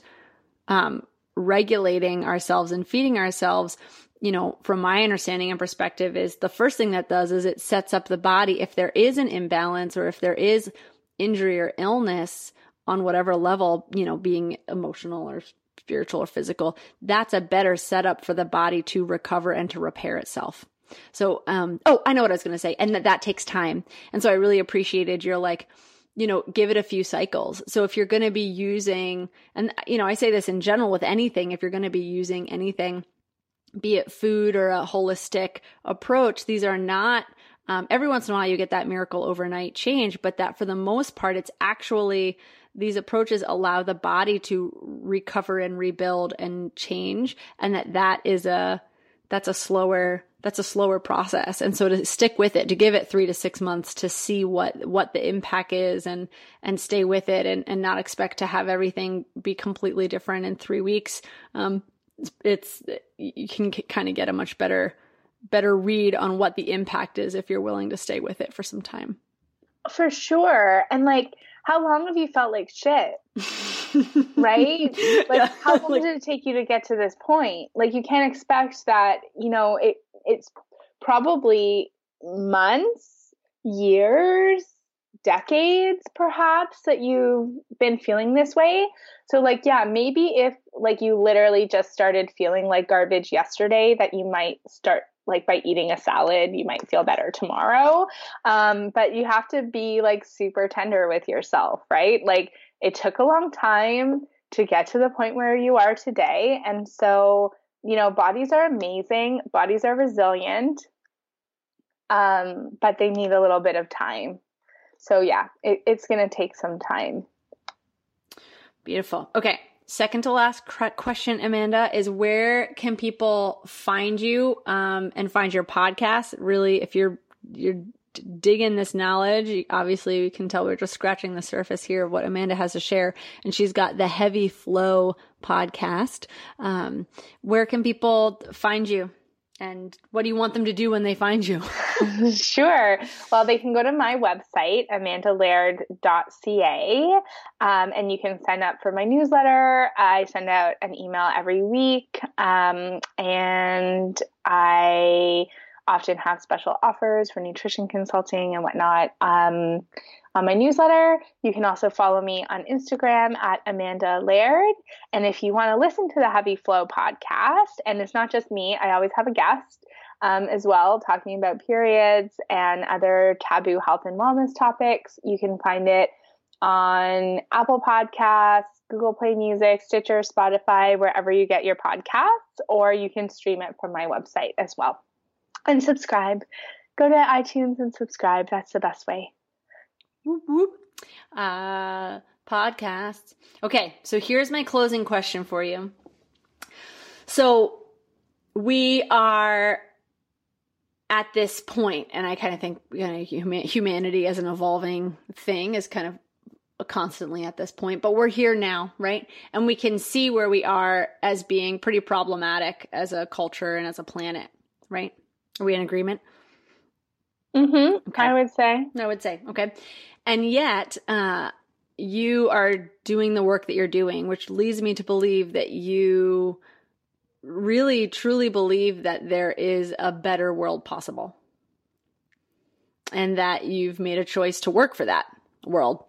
Speaker 1: um, regulating ourselves and feeding ourselves. You know, from my understanding and perspective, is the first thing that does is it sets up the body. If there is an imbalance or if there is injury or illness on whatever level, you know, being emotional or spiritual or physical, that's a better setup for the body to recover and to repair itself. So, um, oh, I know what I was going to say. And that, that takes time. And so I really appreciated your like, you know, give it a few cycles. So if you're going to be using, and, you know, I say this in general with anything, if you're going to be using anything, be it food or a holistic approach, these are not, um, every once in a while you get that miracle overnight change, but that for the most part, it's actually, these approaches allow the body to recover and rebuild and change. And that that is a, that's a slower that's a slower process. And so to stick with it to give it three to six months to see what what the impact is and and stay with it and, and not expect to have everything be completely different in three weeks um, it's you can kind of get a much better better read on what the impact is if you're willing to stay with it for some time.
Speaker 2: For sure. And like how long have you felt like shit right? Like, how long like, did it take you to get to this point? Like, you can't expect that, you know, it it's probably months, years, decades perhaps that you've been feeling this way. So like yeah, maybe if like you literally just started feeling like garbage yesterday that you might start like by eating a salad you might feel better tomorrow. Um but you have to be like super tender with yourself, right? Like it took a long time to get to the point where you are today and so you know, bodies are amazing, bodies are resilient, um, but they need a little bit of time. So, yeah, it, it's going to take some time.
Speaker 1: Beautiful. Okay. Second to last question, Amanda, is where can people find you um, and find your podcast? Really, if you're you're digging this knowledge, obviously we can tell we're just scratching the surface here of what Amanda has to share, and she's got the Heavy Flow podcast. Um, where can people find you? And what do you want them to do when they find you?
Speaker 2: sure. Well, they can go to my website, amandalaird.ca, um, and you can sign up for my newsletter. I send out an email every week, um, and I often have special offers for nutrition consulting and whatnot. Um, on my newsletter, you can also follow me on Instagram at Amanda Laird. And if you want to listen to the Heavy Flow podcast, and it's not just me, I always have a guest um, as well talking about periods and other taboo health and wellness topics. You can find it on Apple Podcasts, Google Play Music, Stitcher, Spotify, wherever you get your podcasts, or you can stream it from my website as well. And subscribe. Go to iTunes and subscribe. That's the best way.
Speaker 1: Whoop, whoop. Uh, podcasts. Okay, so here's my closing question for you. So we are at this point, and I kind of think you know, humanity as an evolving thing is kind of constantly at this point, but we're here now, right? And we can see where we are as being pretty problematic as a culture and as a planet, right? Are we in agreement?
Speaker 2: Mm-hmm. Okay. I would say.
Speaker 1: I would say. Okay. And yet, uh, you are doing the work that you're doing, which leads me to believe that you really truly believe that there is a better world possible. And that you've made a choice to work for that world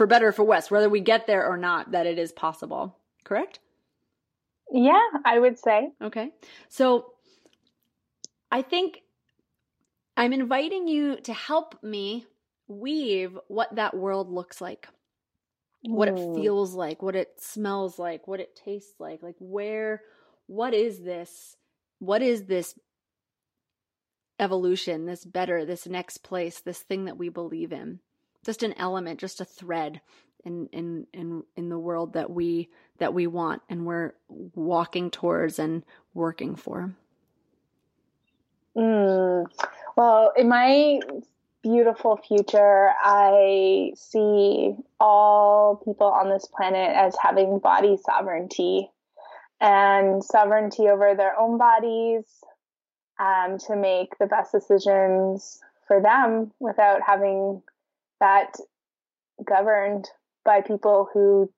Speaker 1: for better or for worse, whether we get there or not, that it is possible. Correct?
Speaker 2: Yeah, I would say.
Speaker 1: Okay. So I think I'm inviting you to help me weave what that world looks like, what it feels like, what it smells like, what it tastes like. Like, where, what is this? What is this evolution, this better, this next place, this thing that we believe in? just an element, just a thread in in in in the world that we that we want and we're walking towards and working for.
Speaker 2: Mm. Well, in my beautiful future, I see all people on this planet as having body sovereignty and sovereignty over their own bodies um, to make the best decisions for them without having that governed by people who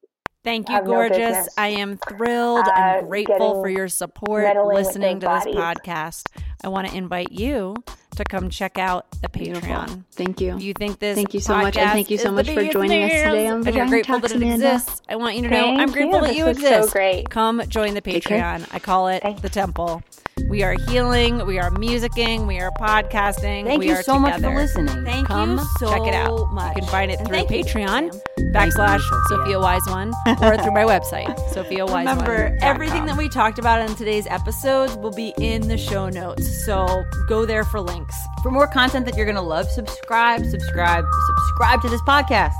Speaker 3: Thank you, gorgeous. No I am thrilled uh, and grateful for your support listening to this podcast. I want to invite you to come check out the Patreon. Beautiful.
Speaker 1: Thank you.
Speaker 3: If you think this
Speaker 1: Thank you so much and thank you so much for joining us today on Vagina
Speaker 3: I'm grateful
Speaker 1: Talks,
Speaker 3: that it
Speaker 1: Amanda.
Speaker 3: exists. I want you to know
Speaker 2: thank
Speaker 3: I'm grateful
Speaker 2: you.
Speaker 3: that you
Speaker 2: this
Speaker 3: exist.
Speaker 2: So great.
Speaker 3: Come join the Patreon. I call it the temple. We are healing, we are musicking, we are podcasting.
Speaker 1: Thank
Speaker 3: we
Speaker 1: you
Speaker 3: are
Speaker 1: so
Speaker 3: together.
Speaker 1: much for listening.
Speaker 3: Thank
Speaker 1: Come
Speaker 3: you so
Speaker 1: check it out.
Speaker 3: Much. You can find it
Speaker 1: and
Speaker 3: through Patreon
Speaker 1: Sam.
Speaker 3: backslash
Speaker 1: you,
Speaker 3: Sophia Wise One or through my website, Sophia Wise One.
Speaker 1: Remember, everything that we talked about in today's episodes will be in the show notes. So go there for links.
Speaker 3: For more content that you're going to love, subscribe, subscribe, subscribe to this podcast.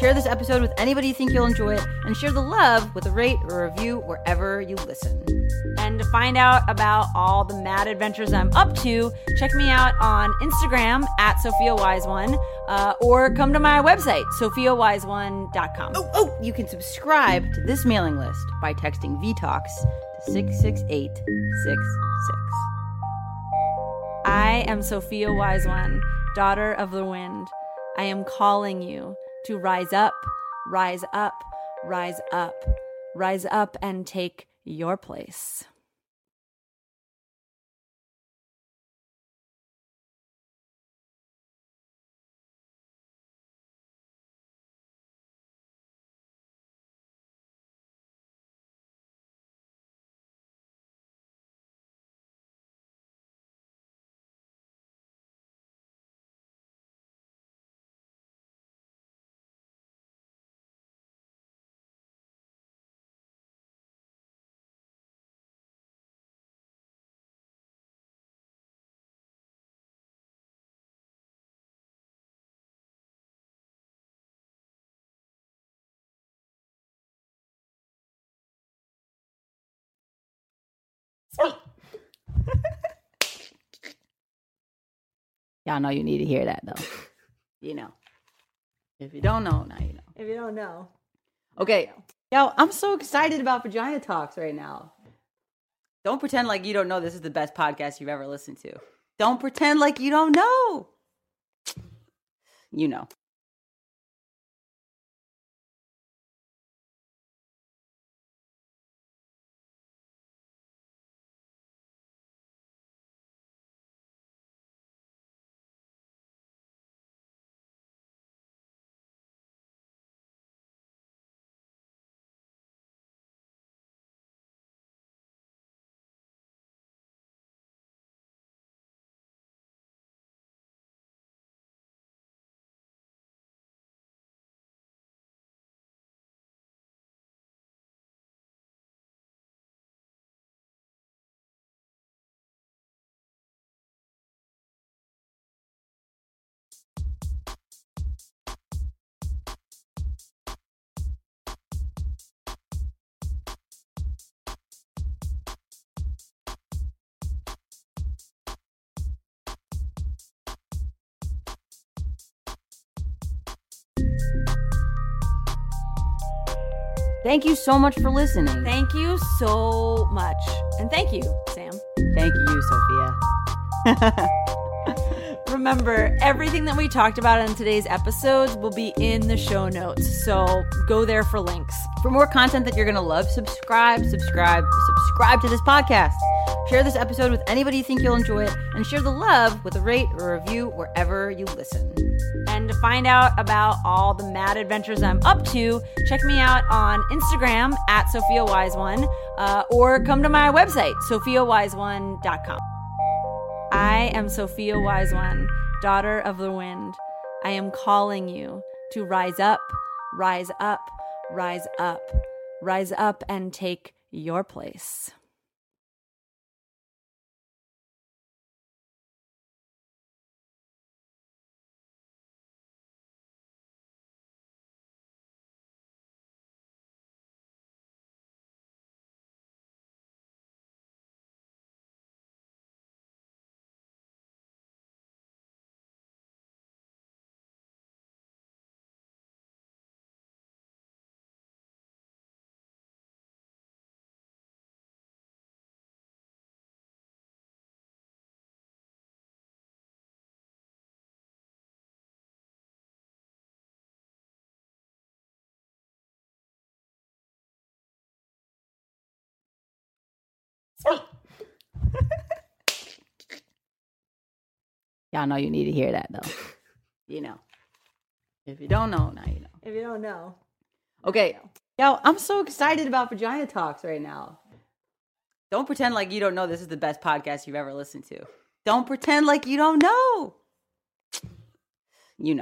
Speaker 3: Share this episode with anybody you think you'll enjoy it, and share the love with a rate or review wherever you listen. And to find out about all the mad adventures I'm up to, check me out on Instagram at Sophia Wise One, uh, or come to my website, sophiawiseone.com. Oh, oh, you can subscribe to this mailing list by texting VTalks to 66866. I am Sophia Wise One, daughter of the wind. I am calling you to rise up, rise up, rise up, rise up and take your place. Y'all know you need to hear that though. You know. If you don't know, now you know.
Speaker 1: If you don't know.
Speaker 3: Okay. Yo, I'm so excited about Vagina Talks right now. Don't pretend like you don't know this is the best podcast you've ever listened to. Don't pretend like you don't know. You know. Thank you so much for listening.
Speaker 1: Thank you so much. And thank you, Sam.
Speaker 3: Thank you, Sophia.
Speaker 1: Remember, everything that we talked about in today's episodes will be in the show notes. So go there for links.
Speaker 3: For more content that you're going to love, subscribe, subscribe, subscribe to this podcast. Share this episode with anybody you think you'll enjoy it, and share the love with a rate or review wherever you listen.
Speaker 1: And to find out about all the mad adventures I'm up to, check me out on Instagram at Sophia Wise One, uh, or come to my website, sophiawiseone.com. I am Sophia Wise One, daughter of the wind. I am calling you to rise up, rise up, rise up, rise up and take your place.
Speaker 3: Y'all know you need to hear that though. you know. If you don't know, now you know.
Speaker 1: If you don't know,
Speaker 3: Okay. Yo, I'm so excited about Vagina Talks right now. Don't pretend like you don't know this is the best podcast you've ever listened to. Don't pretend like you don't know. You know.